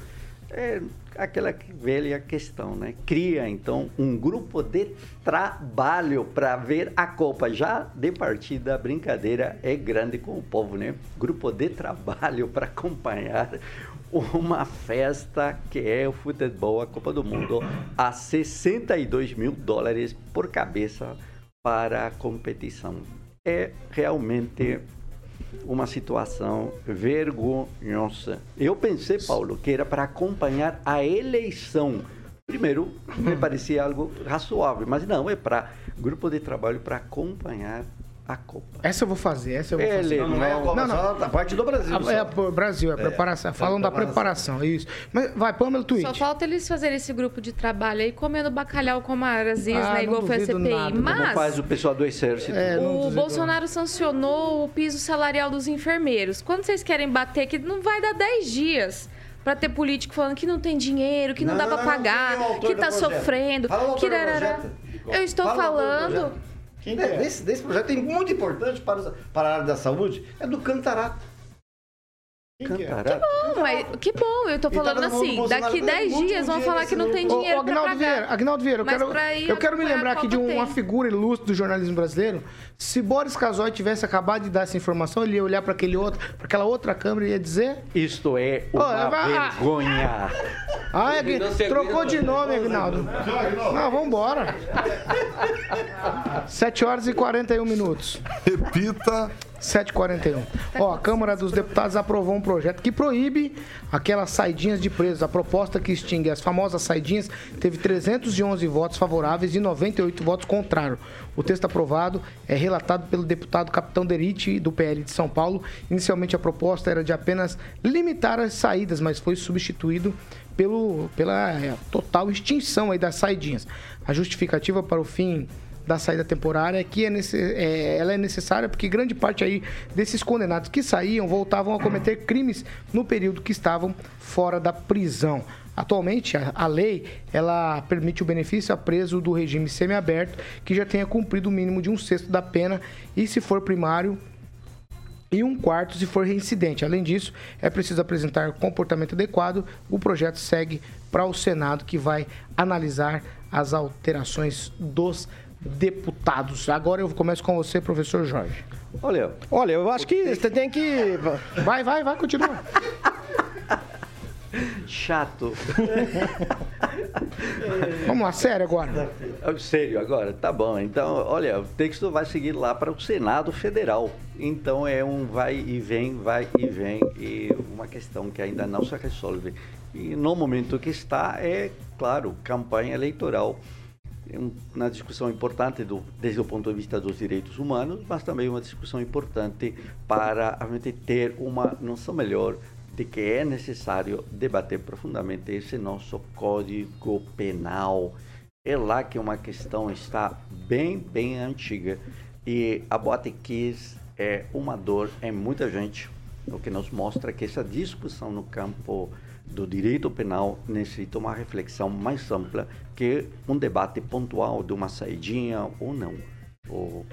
É aquela que- velha questão, né? Cria, então, um grupo de trabalho para ver a Copa. Já de partida, a brincadeira é grande com o povo, né? Grupo de trabalho para acompanhar uma festa que é o futebol, a Copa do Mundo, a 62 mil dólares por cabeça para a competição. É realmente uma situação vergonhosa. Eu pensei, Paulo, que era para acompanhar a eleição. Primeiro, me parecia algo razoável, mas não, é para grupo de trabalho para acompanhar a Copa. Essa eu vou fazer, essa eu vou Ele fazer. Não, não é a Copa, Não, não. só a parte do Brasil. Ah, só. É, o Brasil, é, a preparação. Falam da preparação, isso. Mas vai, Pamela, tweet. Só falta eles fazerem esse grupo de trabalho aí comendo bacalhau com arazinhas, Ah, né? não Igual foi a CPI. nada. Como Mas faz o pessoal do Exército? É, não o. Bolsonaro sancionou o piso salarial dos enfermeiros. Quando vocês querem bater, que não vai dar 10 dias. Pra ter político falando que não tem dinheiro, que não, Não, dá pra não, não, pagar, é que tá sofrendo, que. Eu estou Fala falando. Quem É, é? desse, desse projeto tem muito importante para, os- para a área da saúde, é do Cantarato. Cantará. Bom, mas que bom, eu tô falando tá no assim, daqui cadê 10 o último dias vão falar que não tem dinheiro Agnaldo pagar. Vieira, Agnaldo Vieira, eu Mas quero, eu quero me lembrar aqui de uma tem. figura ilustre do jornalismo brasileiro. Se Boris Casoy tivesse acabado de dar essa informação, ele ia olhar para aquele outro, para aquela outra câmera e ia dizer: Isto é uma vai- vergonha. Ah, é que trocou de nome, Agnaldo. Não, vambora. 7 horas e 41 minutos. Repita. 7h41. Ó, a Câmara dos Deputados aprovou um projeto que proíbe aquelas saidinhas de presos. A proposta que extingue as famosas saidinhas teve 311 votos favoráveis e 98 votos contrários. O texto aprovado é relatado pelo deputado Capitão Derite, do PL de São Paulo. Inicialmente a proposta era de apenas limitar as saídas, mas foi substituído pelo, pela é, total extinção aí das saidinhas. A justificativa para o fim da saída temporária que é nesse- é, ela é necessária porque grande parte aí desses condenados que saíam voltavam a cometer crimes no período que estavam fora da prisão. Atualmente, a, lei ela permite o benefício a preso do regime semiaberto que já tenha cumprido o mínimo de um sexto da pena e se for primário e um quarto se for reincidente. Além disso, é preciso apresentar comportamento adequado. O projeto segue para o Senado, que vai analisar as alterações dos deputados. Agora eu começo com você, professor Jorge. Olha, olha, eu acho que você tem que. Vai, vai, vai, continua. Chato. Vamos lá, sério agora. Sério agora? Tá bom. Então, olha, o texto vai seguir lá para o Senado Federal. Então é um vai e vem, vai e vem, e uma questão que ainda não se resolve. E no momento que está, é, claro, campanha eleitoral. Uma discussão importante do, desde o ponto de vista dos direitos humanos, mas também uma discussão importante para a gente ter uma noção melhor de que é necessário debater profundamente esse nosso código penal. É lá que uma questão está bem, bem antiga. E a Boate Kiss é uma dor em muita gente, o que nos mostra que essa discussão no campo do direito penal necessita uma reflexão mais ampla que um debate pontual de uma saidinha ou não. O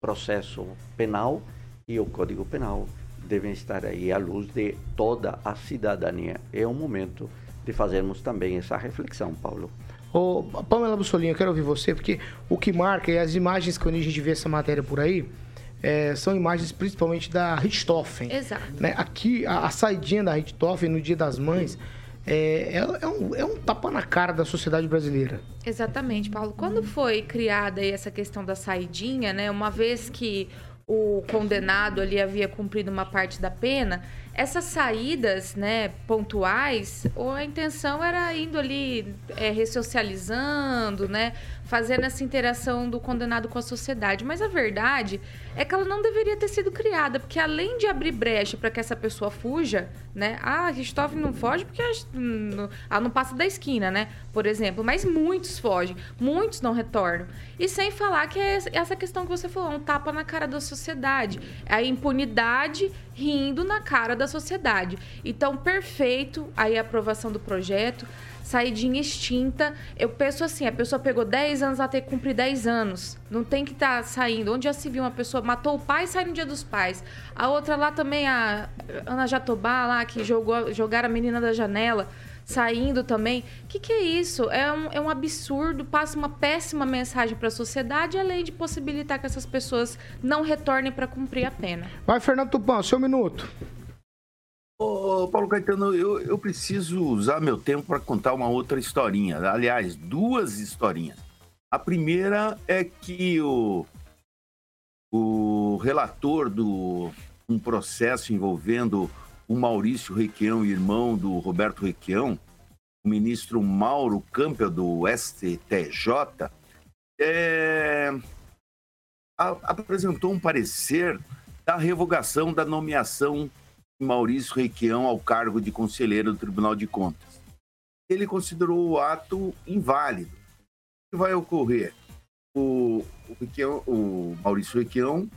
processo penal e o Código Penal devem estar aí à luz de toda a cidadania. É o momento de fazermos também essa reflexão, Paulo. Ô, Pamela Bussolini, eu quero ouvir você, porque o que marca e as imagens que a gente vê essa matéria por aí é, são imagens principalmente da Richthofen. Exato. né? Aqui, a, a saidinha da Richthofen no Dia das Mães é, é, um, é um tapa na cara da sociedade brasileira. Exatamente, Paulo. Quando foi criada essa questão da saidinha, né? Uma vez que o condenado ali havia cumprido uma parte da pena, essas saídas, né, pontuais, ou a intenção era indo ali é, ressocializando, né, fazendo essa interação do condenado com a sociedade. Mas a verdade é que ela não deveria ter sido criada, porque além de abrir brecha para que essa pessoa fuja, né, ah, Richthofen não foge porque ela não passa da esquina, né, por exemplo, mas muitos fogem, muitos não retornam. E sem falar que é essa questão que você falou, um tapa na cara da sociedade, é a impunidade rindo na cara da sociedade. Então, perfeito aí a aprovação do projeto, saidinha extinta. Eu penso assim, a pessoa pegou 10 anos, ela tem que cumprir 10 anos. Não tem que estar saindo. Onde já se viu uma pessoa matou o pai sai no dia dos pais. A outra lá também, a Ana Jatobá lá, que jogou, jogaram a menina da janela, saindo também. O que, que é isso? É um, é um absurdo, passa uma péssima mensagem para a sociedade, além de possibilitar que essas pessoas não retornem para cumprir a pena. Vai, Fernando Tupan, seu minuto. Ô, Paulo Caetano, eu, eu preciso usar meu tempo para contar uma outra historinha. Aliás, duas historinhas. A primeira é que o, o relator do um processo envolvendo o Maurício Requião, irmão do Roberto Requião, o ministro Mauro Campbell do STJ, é, a- apresentou um parecer da revogação da nomeação Maurício Requião ao cargo de conselheiro do Tribunal de Contas. Ele considerou o ato inválido. O que vai ocorrer? O, o, Requião- o Maurício Requião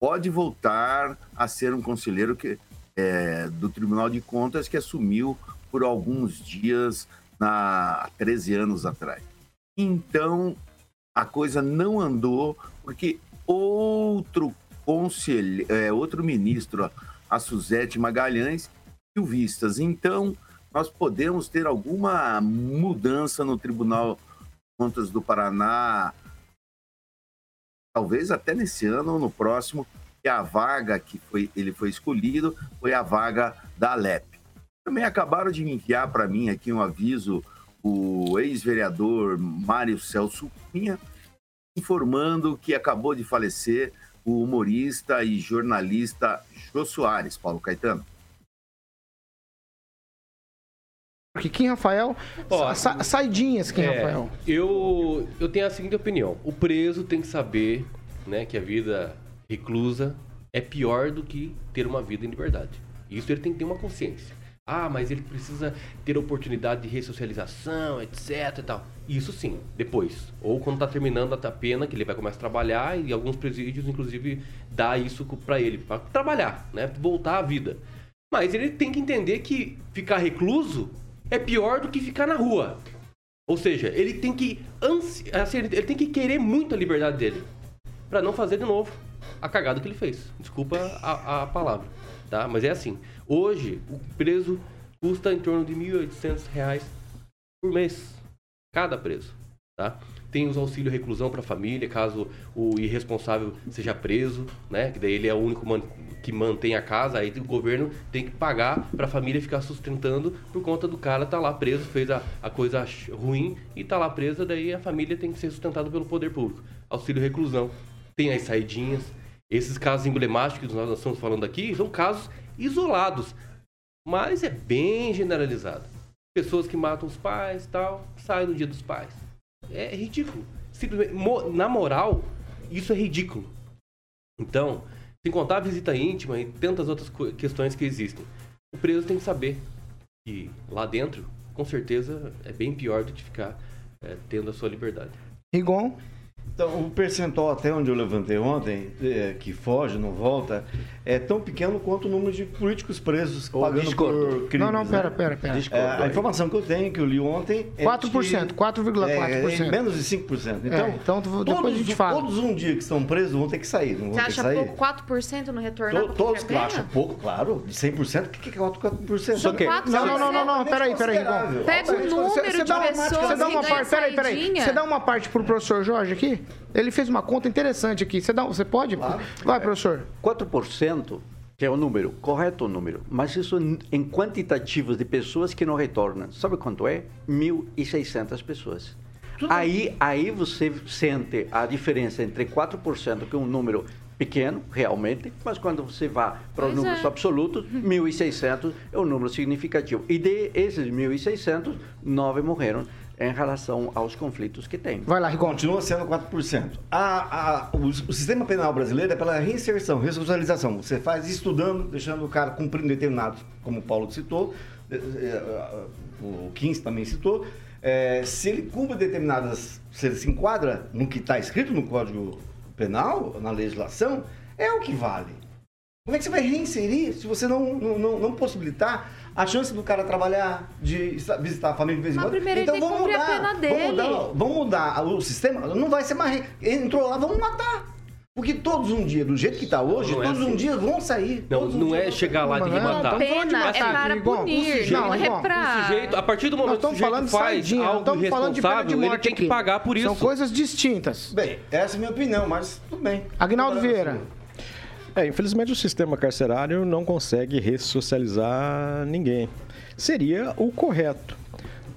pode voltar a ser um conselheiro que, é, do Tribunal de Contas que assumiu por alguns dias na, há 13 anos atrás. Então, a coisa não andou porque outro conselheiro, é, outro ministro, a Suzete Magalhães, mil vistas. Então, nós podemos ter alguma mudança no Tribunal de Contas do Paraná, talvez até nesse ano ou no próximo, que a vaga que foi, ele foi escolhido foi a vaga da Alep. Também acabaram de enviar para mim aqui um aviso o ex-vereador Mário Celso Cunha, informando que acabou de falecer o humorista e jornalista Jô Soares, Paulo Caetano. Kim Rafael, Ó, sa saidinhas, Kim É, Rafael. Eu, eu tenho a seguinte opinião. O preso tem que saber né, que a vida reclusa é pior do que ter uma vida em liberdade. Isso ele tem que ter uma consciência. Ah, mas ele precisa ter oportunidade de ressocialização, etc e tal. Isso sim, depois. Ou quando está terminando a pena, que ele vai começar a trabalhar e alguns presídios, inclusive, dá isso para ele, para trabalhar, né? Voltar à vida. Mas ele tem que entender que ficar recluso é pior do que ficar na rua. Ou seja, ele tem que ansi... assim, ele tem que querer muito a liberdade dele para não fazer de novo a cagada que ele fez. Desculpa a, a palavra, tá? Mas é assim. Hoje o preso custa em torno de 1.800 reais por mês, cada preso, tá? Tem os auxílio reclusão para a família, caso o irresponsável seja preso, né? Que daí ele é o único man- que mantém a casa, aí o governo tem que pagar para a família ficar sustentando por conta do cara tá lá preso, fez a, a coisa ruim e tá lá presa, daí a família tem que ser sustentada pelo poder público. Auxílio reclusão. Tem as saidinhas. Esses casos emblemáticos que nós estamos falando aqui são casos isolados, mas é bem generalizado. Pessoas que matam os pais tal, saem no dia dos pais. É ridículo. Simplesmente, na moral, isso é ridículo. Então, sem contar a visita íntima e tantas outras questões que existem, o preso tem que saber que lá dentro, com certeza, é bem pior do que ficar é, tendo a sua liberdade. Rigon? Então, o percentual até onde eu levantei ontem, é, que foge, não volta, é tão pequeno quanto o número de políticos presos pagando por crimes. Não, não, pera, né? pera, pera. É, a informação que eu tenho, que eu li ontem... É 4%, de- 4,4%. É, é menos de 5%. Então, É, então depois todos, a gente fala. Todos um dia que estão presos vão ter que sair, não vão Você ter que acha sair. pouco 4% no? To- pra Todos que acham pouco, claro, de 100%, o que que é 4%? Só que- Não, não, não, não, não, peraí, peraí, Rigon. Pega o número Você de dá uma- pessoas você dá que uma parte, peraí, peraí. Você dá uma parte pro professor Jorge aqui? Ele fez uma conta interessante aqui. Você, dá, você pode? Vai, professor. 4%, que é o número, correto o número, mas isso em- quantitativos de pessoas que não retornam. Sabe quanto é? 1.600 pessoas. Aí, aí você sente a diferença entre 4%, que é um número pequeno, realmente, mas quando você vai para os números é. absolutos, 1.600 é um número significativo. E de esses 1.600, 9 morreram em relação aos conflitos que tem. Vai lá, Rigon. Continua sendo 4%. A, a, o, o sistema penal brasileiro é pela reinserção, ressocialização. Você faz estudando, deixando o cara cumprindo determinados, como o Paulo citou, eh, eh, o Kins também citou. Eh, se ele cumpre determinadas, se ele se enquadra no que está escrito no Código Penal, na legislação, é o que vale. Como é que você vai reinserir se você não, não, não, não possibilitar a chance do cara trabalhar, de visitar a família de vez em quando? primeiro ele tem que vamos mudar, pena Vamos dele. mudar, vamos mudar o sistema? Não vai ser mais. Entrou lá, vamos matar. Porque todos um dia, do jeito que está hoje, Não é todos um assim. dia vão sair. Não, um não dia é chegar lá e tem que Não, matar. não, Pena é para punir, sujeito- não é pra... O sujeito, a partir do momento que o sujeito de faz saidinha, algo irresponsável, ele morte tem que aqui. pagar por isso. São coisas distintas. Bem, essa é a minha opinião, mas tudo bem. Agnaldo Vieira. É, infelizmente o sistema carcerário não consegue ressocializar ninguém. Seria o correto.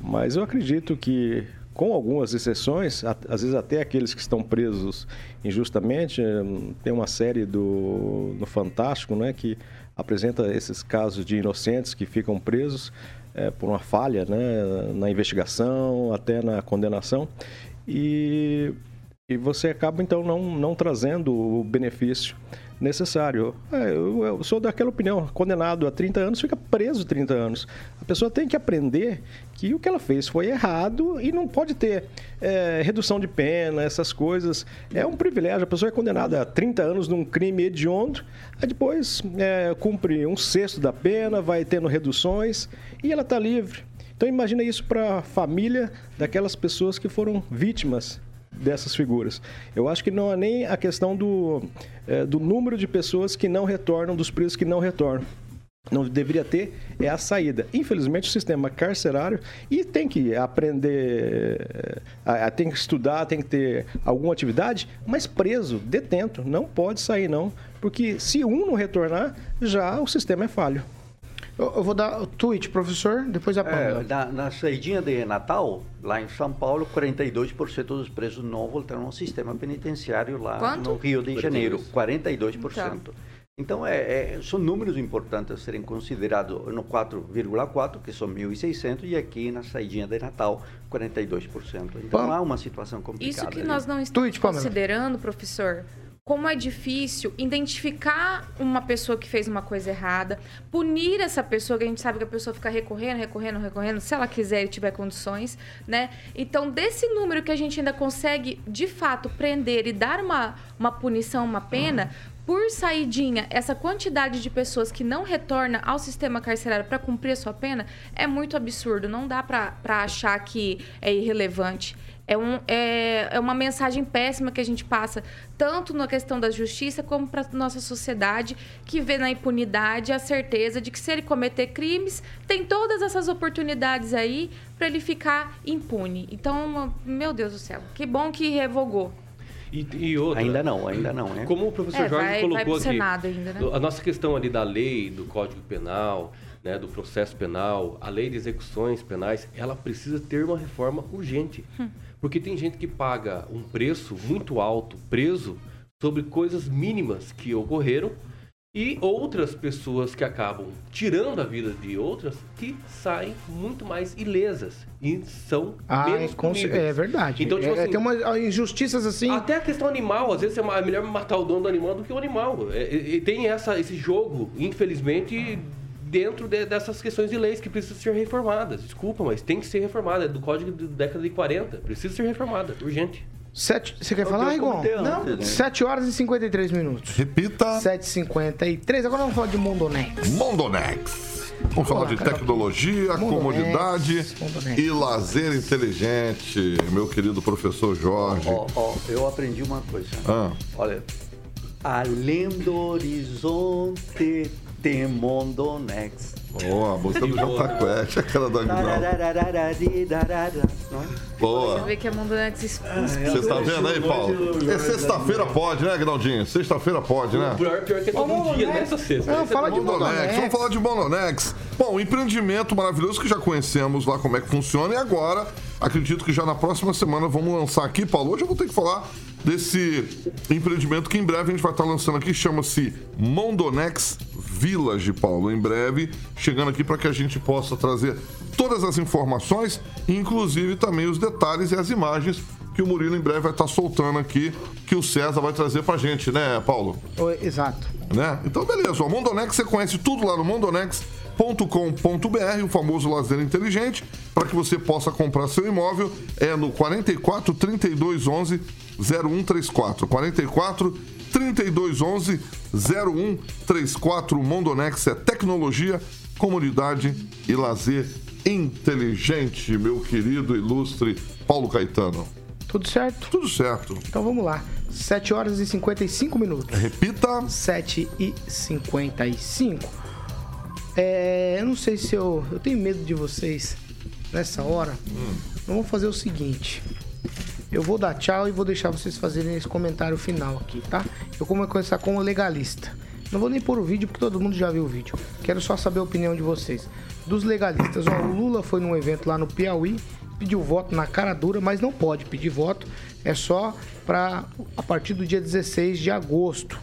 Mas eu acredito que, com algumas exceções, às vezes até aqueles que estão presos injustamente, eh, tem uma série do, no Fantástico, né, que apresenta esses casos de inocentes que ficam presos eh, por uma falha né, na investigação, até na condenação. E e você acaba então não, não trazendo o benefício necessário. É, eu, eu sou daquela opinião, condenado a 30 anos, fica preso 30 anos. A pessoa tem que aprender que o que ela fez foi errado e não pode ter é, redução de pena, essas coisas. É um privilégio. A pessoa é condenada a 30 anos num crime hediondo, aí depois é, cumpre um sexto da pena, vai tendo reduções e ela está livre. Então imagina isso para a família daquelas pessoas que foram vítimas dessas figuras. Eu acho que não é nem a questão do, eh, do número de pessoas que não retornam, dos presos que não retornam. não deveria ter é a saída. Infelizmente, o sistema carcerário e tem que aprender, eh, tem que estudar, tem que ter alguma atividade, mas preso, detento, não pode sair não, porque se um não retornar, já o sistema é falho. Eu, eu vou dar o tweet, professor, depois a Pamela. É, na, na saidinha de Natal, lá em São Paulo, 42% dos presos não voltaram ao sistema penitenciário lá Quanto? no Rio de Janeiro. 42%. Tá. Então, é, é- são números importantes a serem considerados no 4,4%, que são 1.600, e aqui na saidinha de Natal, 42%. Então, Pam- há uma situação complicada. Isso que ali. nós não estamos Tweet, considerando, professor, como é difícil identificar uma pessoa que fez uma coisa errada, punir essa pessoa, que a gente sabe que a pessoa fica recorrendo, recorrendo, recorrendo, se ela quiser e tiver condições, né? Então, desse número que a gente ainda consegue, de fato, prender e dar uma, uma punição, uma pena, por saidinha, essa quantidade de pessoas que não retorna ao sistema carcerário para cumprir a sua pena é muito absurdo. Não dá para achar que é irrelevante. É, um, é, é uma mensagem péssima que a gente passa, tanto na questão da justiça, como para nossa sociedade, que vê na impunidade a certeza de que se ele cometer crimes, tem todas essas oportunidades aí para ele ficar impune. Então, meu Deus do céu, que bom que revogou. E, e outra, Ainda não, ainda não, né? Como o professor É, Jorge vai- vai colocou pro aqui, Senado ainda, né? a nossa questão ali da lei, do Código Penal, né, do processo penal, a lei de execuções penais, ela precisa ter uma reforma urgente. Hum. Porque tem gente que paga um preço muito alto, preso, sobre coisas mínimas que ocorreram e outras pessoas que acabam tirando a vida de outras que saem muito mais ilesas e são Ah, menos é, é verdade. Então, tipo É- é, assim, tem umas injustiças assim. até a questão animal, às vezes é é melhor matar o dono do animal do que o animal. É, é, é, tem essa, esse jogo, infelizmente, dentro de- dessas questões de leis que precisam ser reformadas. Desculpa, mas tem que ser reformada. É do código da década de 40. Precisa ser reformada, urgente. Sete, você quer Eu falar, Igor? comentei Não. antes, né? 7 horas e 53 minutos. Repita. 7h53. Agora vamos falar de Mondonex. Mondonex. Vamos falar de Olá, tecnologia, Mondonex, comodidade Mondonex. e lazer inteligente, meu querido professor Jorge. Ó, ó, eu aprendi uma coisa. Ah. Olha, além do horizonte tem Mondonex. Boa, a música do Jota Quest, aquela da Aguinaldo. Não é? Você Boa. vê que a Mondonex Você tá vendo aí, Paulo? É sexta-feira pode, né, Aguinaldinho? Sexta-feira pode, né? Pior, pior que é todo dia nessa sexta. Não, é fala de. Mondonex. Vamos falar de Mononex. Bom, um empreendimento maravilhoso que já conhecemos lá como é que funciona e agora acredito que já na próxima semana vamos lançar aqui, Paulo. Hoje eu vou ter que falar desse empreendimento que em breve a gente vai estar lançando aqui, chama-se Mondonex Village, Paulo. Em breve, chegando aqui para que a gente possa trazer todas as informações, inclusive também os detalhes e as imagens que o Murilo em breve vai estar soltando aqui, que o César vai trazer pra gente, né, Paulo? Oi, Exato. né? Então, beleza. O Mondonex, você conhece tudo lá no mondonex.com.br, o famoso lazer inteligente, para que você possa comprar seu imóvel. É no 44 32 11 0134. 44 32 11 0134. Mondonex é tecnologia, comunidade e lazer inteligente, meu querido ilustre Paulo Caetano. Tudo certo? Tudo certo. Então vamos lá. 7 horas e 55 minutos. Repita. 7 e 55. É, eu não sei se eu. Eu tenho medo de vocês nessa hora. Então vamos fazer o seguinte. Eu vou dar tchau e vou deixar vocês fazerem esse comentário final aqui, tá? Eu vou começar como legalista. Não vou nem pôr o vídeo porque todo mundo já viu o vídeo. Quero só saber a opinião de vocês. Dos legalistas, ó, o Lula foi num evento lá no Piauí, pediu voto na cara dura, mas não pode pedir voto. É só para a partir do dia 16 de agosto.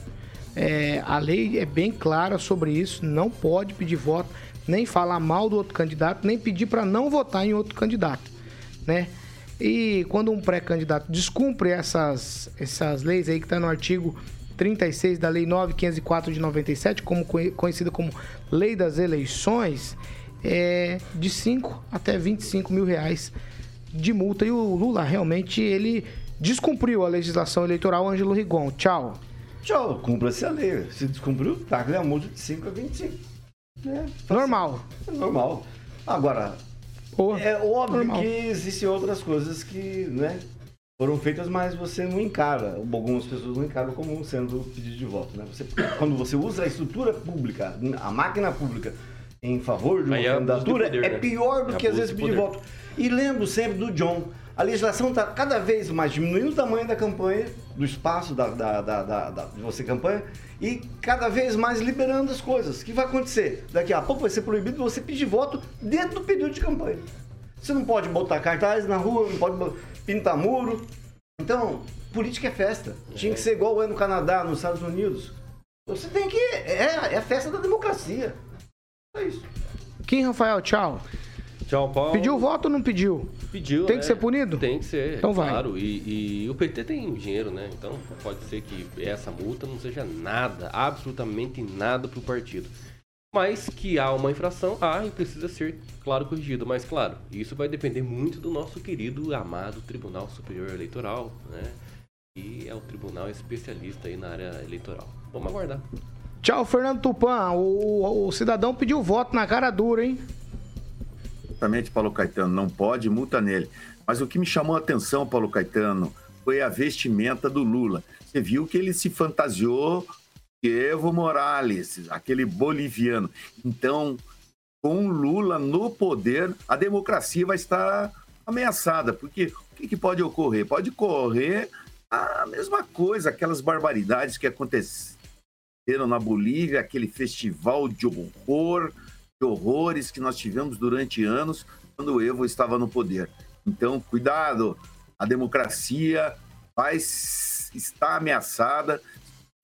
É, a lei é bem clara sobre isso. Não pode pedir voto, nem falar mal do outro candidato, nem pedir para não votar em outro candidato, né? E quando um pré-candidato descumpre essas, essas leis aí que está no artigo 36 da Lei 9504 de 97, como conhe- conhecida como Lei das Eleições, é de 5 até 25 mil reais de multa. E o Lula realmente ele descumpriu a legislação eleitoral Ângelo Rigon. Tchau. Tchau, cumpra-se a lei. Se descumpriu, taca a multa de 5 a 25. É, Normal. é normal. Agora, Boa. é óbvio Normal. que existem outras coisas que, né? foram feitas, mas você não encara, algumas pessoas não encaram como sendo pedido de voto. Né? Você, quando você usa a estrutura pública, a máquina pública, em favor de uma Aí é candidatura, poder, é né? pior do É que às vezes de pedir voto. E lembro sempre do John. A legislação está cada vez mais diminuindo o tamanho da campanha, do espaço da, da, da, da- da- de você campanha, e cada vez mais liberando as coisas. O que vai acontecer? Daqui a pouco vai ser proibido você pedir voto dentro do período de campanha. Você não pode botar cartaz na rua, não pode pintar muro. Então, política é festa. Tinha que ser igual é no Canadá, nos Estados Unidos. Você tem que. É, é a festa da democracia. É isso. Kim Rafael, tchau. Tchau, Paulo. Pediu voto ou não pediu? Pediu, Tem né? que ser punido? Tem que ser, Então vai. claro. E, e o PT tem dinheiro, né? Então pode ser que essa multa não seja nada, absolutamente nada para o partido. Mas que há uma infração, há e precisa ser, claro, corrigido. Mas, claro, isso vai depender muito do nosso querido, amado Tribunal Superior Eleitoral, né? E é o tribunal especialista aí na área eleitoral. Vamos aguardar. Tchau, Fernando Tupan. O, o- o cidadão pediu voto na cara dura, hein? Exatamente, Paulo Caetano, não pode, multa nele. Mas o que me chamou a atenção, Paulo Caetano, foi a vestimenta do Lula. Você viu que ele se fantasiou de Evo Morales, aquele boliviano. Então, com Lula no poder, a democracia vai estar ameaçada. Porque o que, que pode ocorrer? Pode ocorrer a mesma coisa, aquelas barbaridades que aconteceram na Bolívia, aquele festival de horror, horrores que nós tivemos durante anos quando o Evo estava no poder. Então, cuidado, a democracia vai estar ameaçada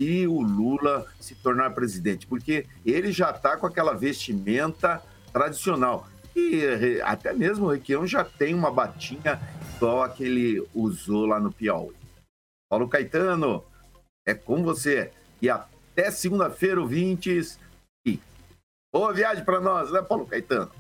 se o Lula se tornar presidente, porque ele já está com aquela vestimenta tradicional. E até mesmo o Requião já tem uma batinha igual a que ele usou lá no Piauí. Paulo Caetano, é com você. E até segunda-feira, ouvintes. Boa viagem para nós, né, Paulo Caetano?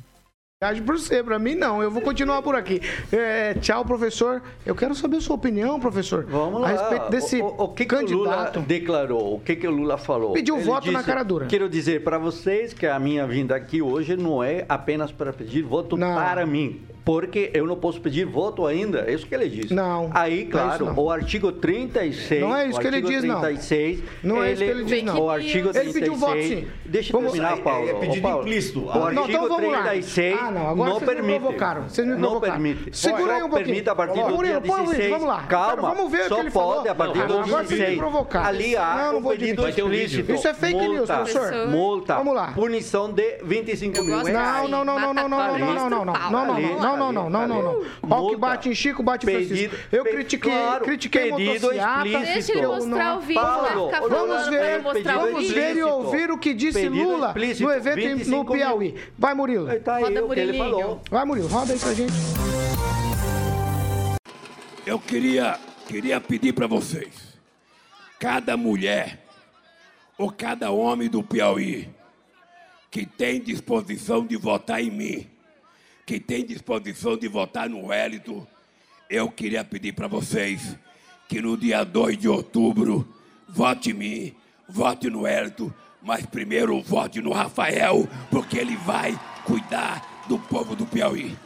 Viagem por você, pra mim não. Eu vou continuar por aqui. É, tchau, professor. Eu quero saber a sua opinião, professor. Vamos lá. A respeito desse o, o, o que, que o candidato. Lula declarou? O que, que o Lula falou? Pediu Ele voto na cara dura. Quero dizer para vocês que a minha vinda aqui hoje não é apenas para pedir voto para mim. Porque eu não posso pedir voto ainda. É isso que ele disse. Não. Aí, não é claro, não. o artigo 36. Não é isso que ele diz, não. 36, Não é isso que ele diz, não. O artigo 36. Ele pediu voto, sim. Deixa eu Vamos- terminar, é- Paulo. é pedido Ô, Paulo, implícito. O Não, artigo então vamos lá. 36 Ah, não, agora não vocês me permite. provocaram. Vocês me não provocaram. permite. Segura aí um Só pouquinho. permite a partir do dia põe o vídeo, 16. vamos lá. Calma. Vamos ver o Só que ele pode falou. a partir Não, do dia vocês me 16. provocaram. Ali há Não, não um pedido explícito. Isso é fake news, professor. Multa. Vamos lá. Punição de 25 mil reais. Não, não, não, não, não, não, não, não, não, não, não, não, não, Ali, não, não, não, não, não, não. Pau que bate em Chico, bate em Francisco. Pedido- Eu pe- critiquei, claro, critiquei pedido motociata. explícito. Deixa ele Eu mostrar não- o vídeo, vai Paulo, ficar vamos falando, Vamos ver, vai mostrar o vamos vídeo. ver e ouvir o que disse Lula no evento em- no 25 mil. Piauí. Vai, Murilo. Tá aí Roda o que ele Murilinho. falou. Vai, Murilo, roda aí pra gente. Eu queria, queria pedir para vocês, cada mulher ou cada homem do Piauí que tem disposição de votar em mim, que tem disposição de votar no Wellington, eu queria pedir para vocês que no dia 2 de outubro vote em mim, vote no Wellington, mas primeiro vote no Rafael, porque ele vai cuidar do povo do Piauí.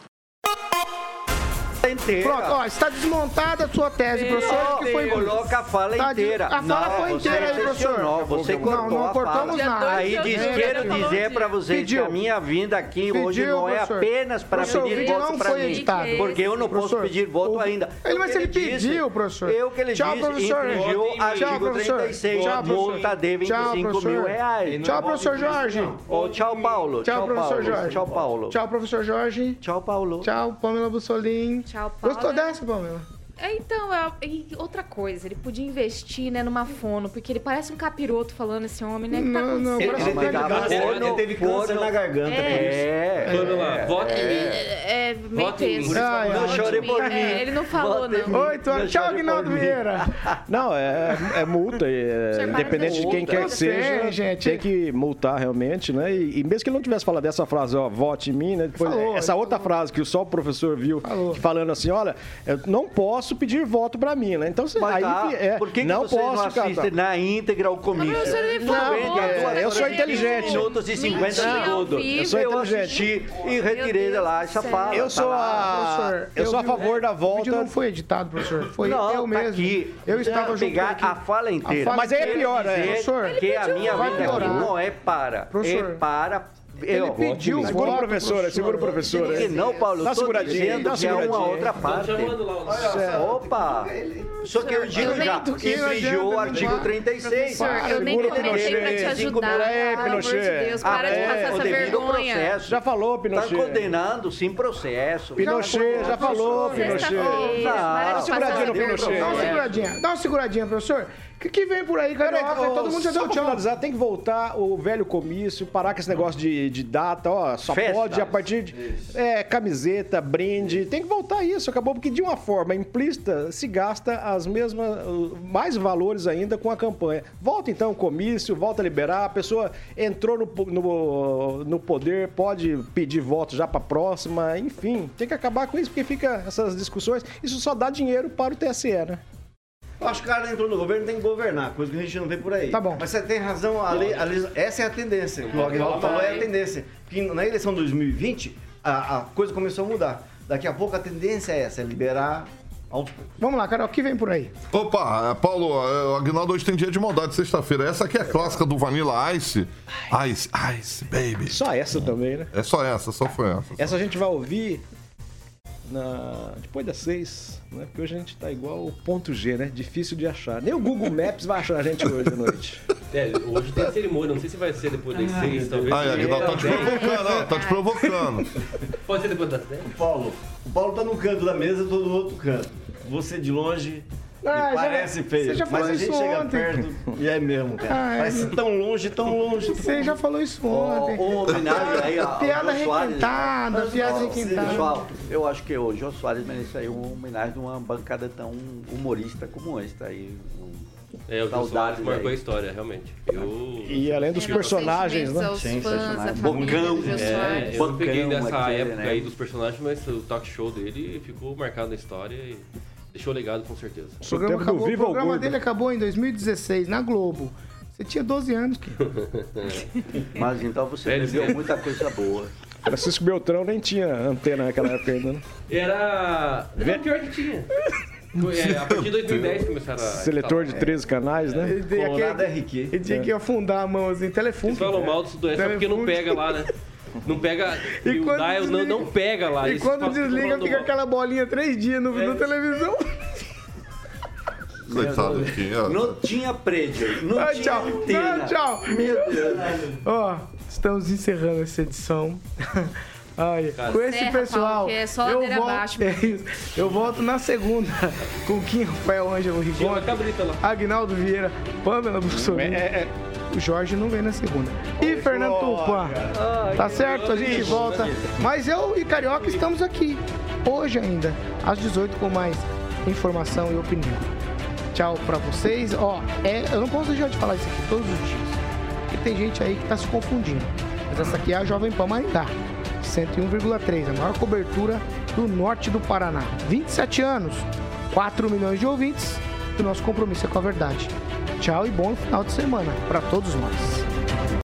Inteira. Pronto, ó, está desmontada a sua tese, professor, que foi Coloca a fala Tá de- inteira. A fala foi inteira aí, professor. excepcionou, Você cortou Não, não a cortamos fala. nada. Aí diz, dois, quero dizer para vocês Pediu. que a minha vinda aqui hoje Pediu, não é professor. apenas para pedir voto não para foi mim. editado. Porque eu não posso pedir voto o- ainda. Ele- mas ele disse, pediu, professor. Eu que ele Tchau, disse, professor. infringiu artigo Tchau, professor. 36, Tchau, professor. multa de 25 Tchau, mil professor. reais. Tchau, professor Jorge. Tchau, Paulo. Tchau, professor. Jorge. Tchau, Paulo. Tchau, professor Jorge. Tchau, Paulo. Tchau, Pamela Bussolim. Tchau, Paulo. Gostou dessa, Pamela? É, então, é- e outra coisa, ele podia investir, né, numa fono, porque ele parece um capiroto falando esse homem, né? Que tá Não, não, um Ele candidato. teve Ele, ele teve câncer Fono- na garganta. por isso. É. Vote em mim. É, é meio Vote em texto. Ai, ai. Não chore por mim. É, ele não falou, Vote não. Oi, Tchau, ele Aguinaldo por mim. Vieira. Não, é, é multa, é, independente de quem quer que seja, Tem, gente. tem que multar realmente, né? E, e mesmo que ele não tivesse falado dessa frase, ó, vote em mim, né? Depois, Falou, essa ele outra frase que só o professor viu, falando assim, olha, eu não posso posso pedir voto pra mim, né? Então, você, Mas aí tá, é, por que, que não posso não assistem na íntegra o comício? Você nem falou. Não, é, eu sou inteligente. minutos e 50 Mentira, ao segundos. Eu sou inteligente. assisti e retirei de lá essa fala. Eu sou a, Professor, eu sou a favor da O vídeo volta. não foi editado, professor. Foi Não, eu tá mesmo. aqui. Eu estava pegar aqui. a fala inteira. Mas aí é pior, é. Dizer Professor, que a minha vida não é para. Professor, é para. Ele eu, pediu Segura o voto, professor, segura o professor. Que não, Paulo, Dá seguradinha, dizendo dá que é uma outra parte. lá o Opa! Só que eu digo já, infringiu o artigo me 36. Professor, eu nem Segura o comentei pra te Pinochet. ajudar. Pelo amor de Pinochet. Deus, para de passar o essa vergonha. processo. Já falou, Tá Pinochet. condenando sem processo. Pinochet, já falou, Pinochet. Dá uma seguradinha no Pinochet. Dá uma vergonha. seguradinha. Dá uma seguradinha, professor. O que, que vem por aí, Peraí, ó, Todo mundo já deu tchau. finalizar, tem que voltar o velho comício, parar com esse negócio de, de data, ó, só pode a partir de é, camiseta, brinde, tem que voltar isso, acabou, porque de uma forma implícita se gasta as mesmas, mais valores ainda com a campanha. Volta então o comício, volta a liberar, a pessoa entrou no, no, no poder, pode pedir voto já pra próxima, enfim, tem que acabar com isso, porque fica essas discussões, isso só dá dinheiro para o TSE, né? Eu acho que o cara entrou no governo tem que governar, coisa que a gente não vê por aí. Tá bom. Mas você tem razão, a lei, a lei- essa é a tendência. O que o Aguinaldo falou é a tendência. Porque na eleição de 2020, a, a coisa começou a mudar. Daqui a pouco a tendência é essa, é liberar. Vamos lá, carioca, o que vem por aí? Opa, é, Paulo, o Agnaldo hoje tem dia de maldade, sexta-feira. Essa aqui é a clássica do Vanilla Ice. Ice, Ice, baby. Só essa também, né? É só essa, só foi essa. Essa a gente vai ouvir na... depois das seis, né? Porque hoje a gente tá igual o ponto G, né? Difícil de achar. Nem o Google Maps vai achar a gente hoje à noite. É, hoje tem cerimônia, não sei se vai ser depois das seis, talvez. Ai, Agnaldo, tá te provocando, ó, tá te provocando. Pode ser depois das dez? O Paulo, o Paulo tá no canto da mesa, eu tô no outro canto. Você de longe Ah, já- parece feio, você já mas falou a gente isso chega ontem. perto e é mesmo, cara. Ah, é. Parece tão longe, tão longe. Você já falou isso ontem. ô, homenagem aí ao Piada Jô Soares. requentada, piada Ó, requentada. Pessoal, eu acho que o Jô Soares merece aí uma homenagem de uma bancada tão humorista como esta aí. É, o Saudades Soares marcou a história, realmente. Eu... E além dos É, personagens, né? família Bocão, É, eu não peguei dessa época né? aí dos personagens, mas o talk show dele ficou marcado na história e deixou legado com certeza. O programa, do acabou, o Viva o programa dele acabou em 2016, na Globo. Você tinha 12 anos, que Mas então você Velho viveu tempo. muita coisa boa. Francisco Beltrão nem tinha antena naquela época ainda, né? Era. Não, pior que tinha. Foi, é, a partir de 2010 começaram a. Seletor de 13 canais, né? ele, tinha Colorado que, RQ. ele tinha que afundar a mãozinha. Telefone. Eles falam mal disso doença porque não pega lá, né? Não pega. E o quando dial não, não pega lá. E quando desliga, fica mal. aquela bolinha três dias no, É. na televisão. Coitado aqui, ó. Não tinha prédio, não Ah, tinha tchau. antena. Ah, tchau. Meu Deus. Ó, estamos encerrando essa edição. Ai, com esse pessoal, Paulo, é eu, volto, é isso. eu volto na segunda com Kim Rafael Ângelo Rigon, cabrita lá. Agnaldo Vieira, Pamela Bussolini. O Jorge não vem na segunda. E Fernando Tupan. Tá certo? A gente volta. Mas eu e Carioca estamos aqui. Hoje ainda, às 18 com mais informação e opinião. Tchau pra vocês. Ó, é, eu não posso deixar de falar isso aqui todos os dias. Porque tem gente aí que tá se confundindo. Mas essa aqui é a Jovem Pan Maringá. 101,3, a maior cobertura do norte do Paraná. 27 anos, 4 milhões de ouvintes. E o nosso compromisso é com a verdade. Tchau e bom final de semana para todos nós.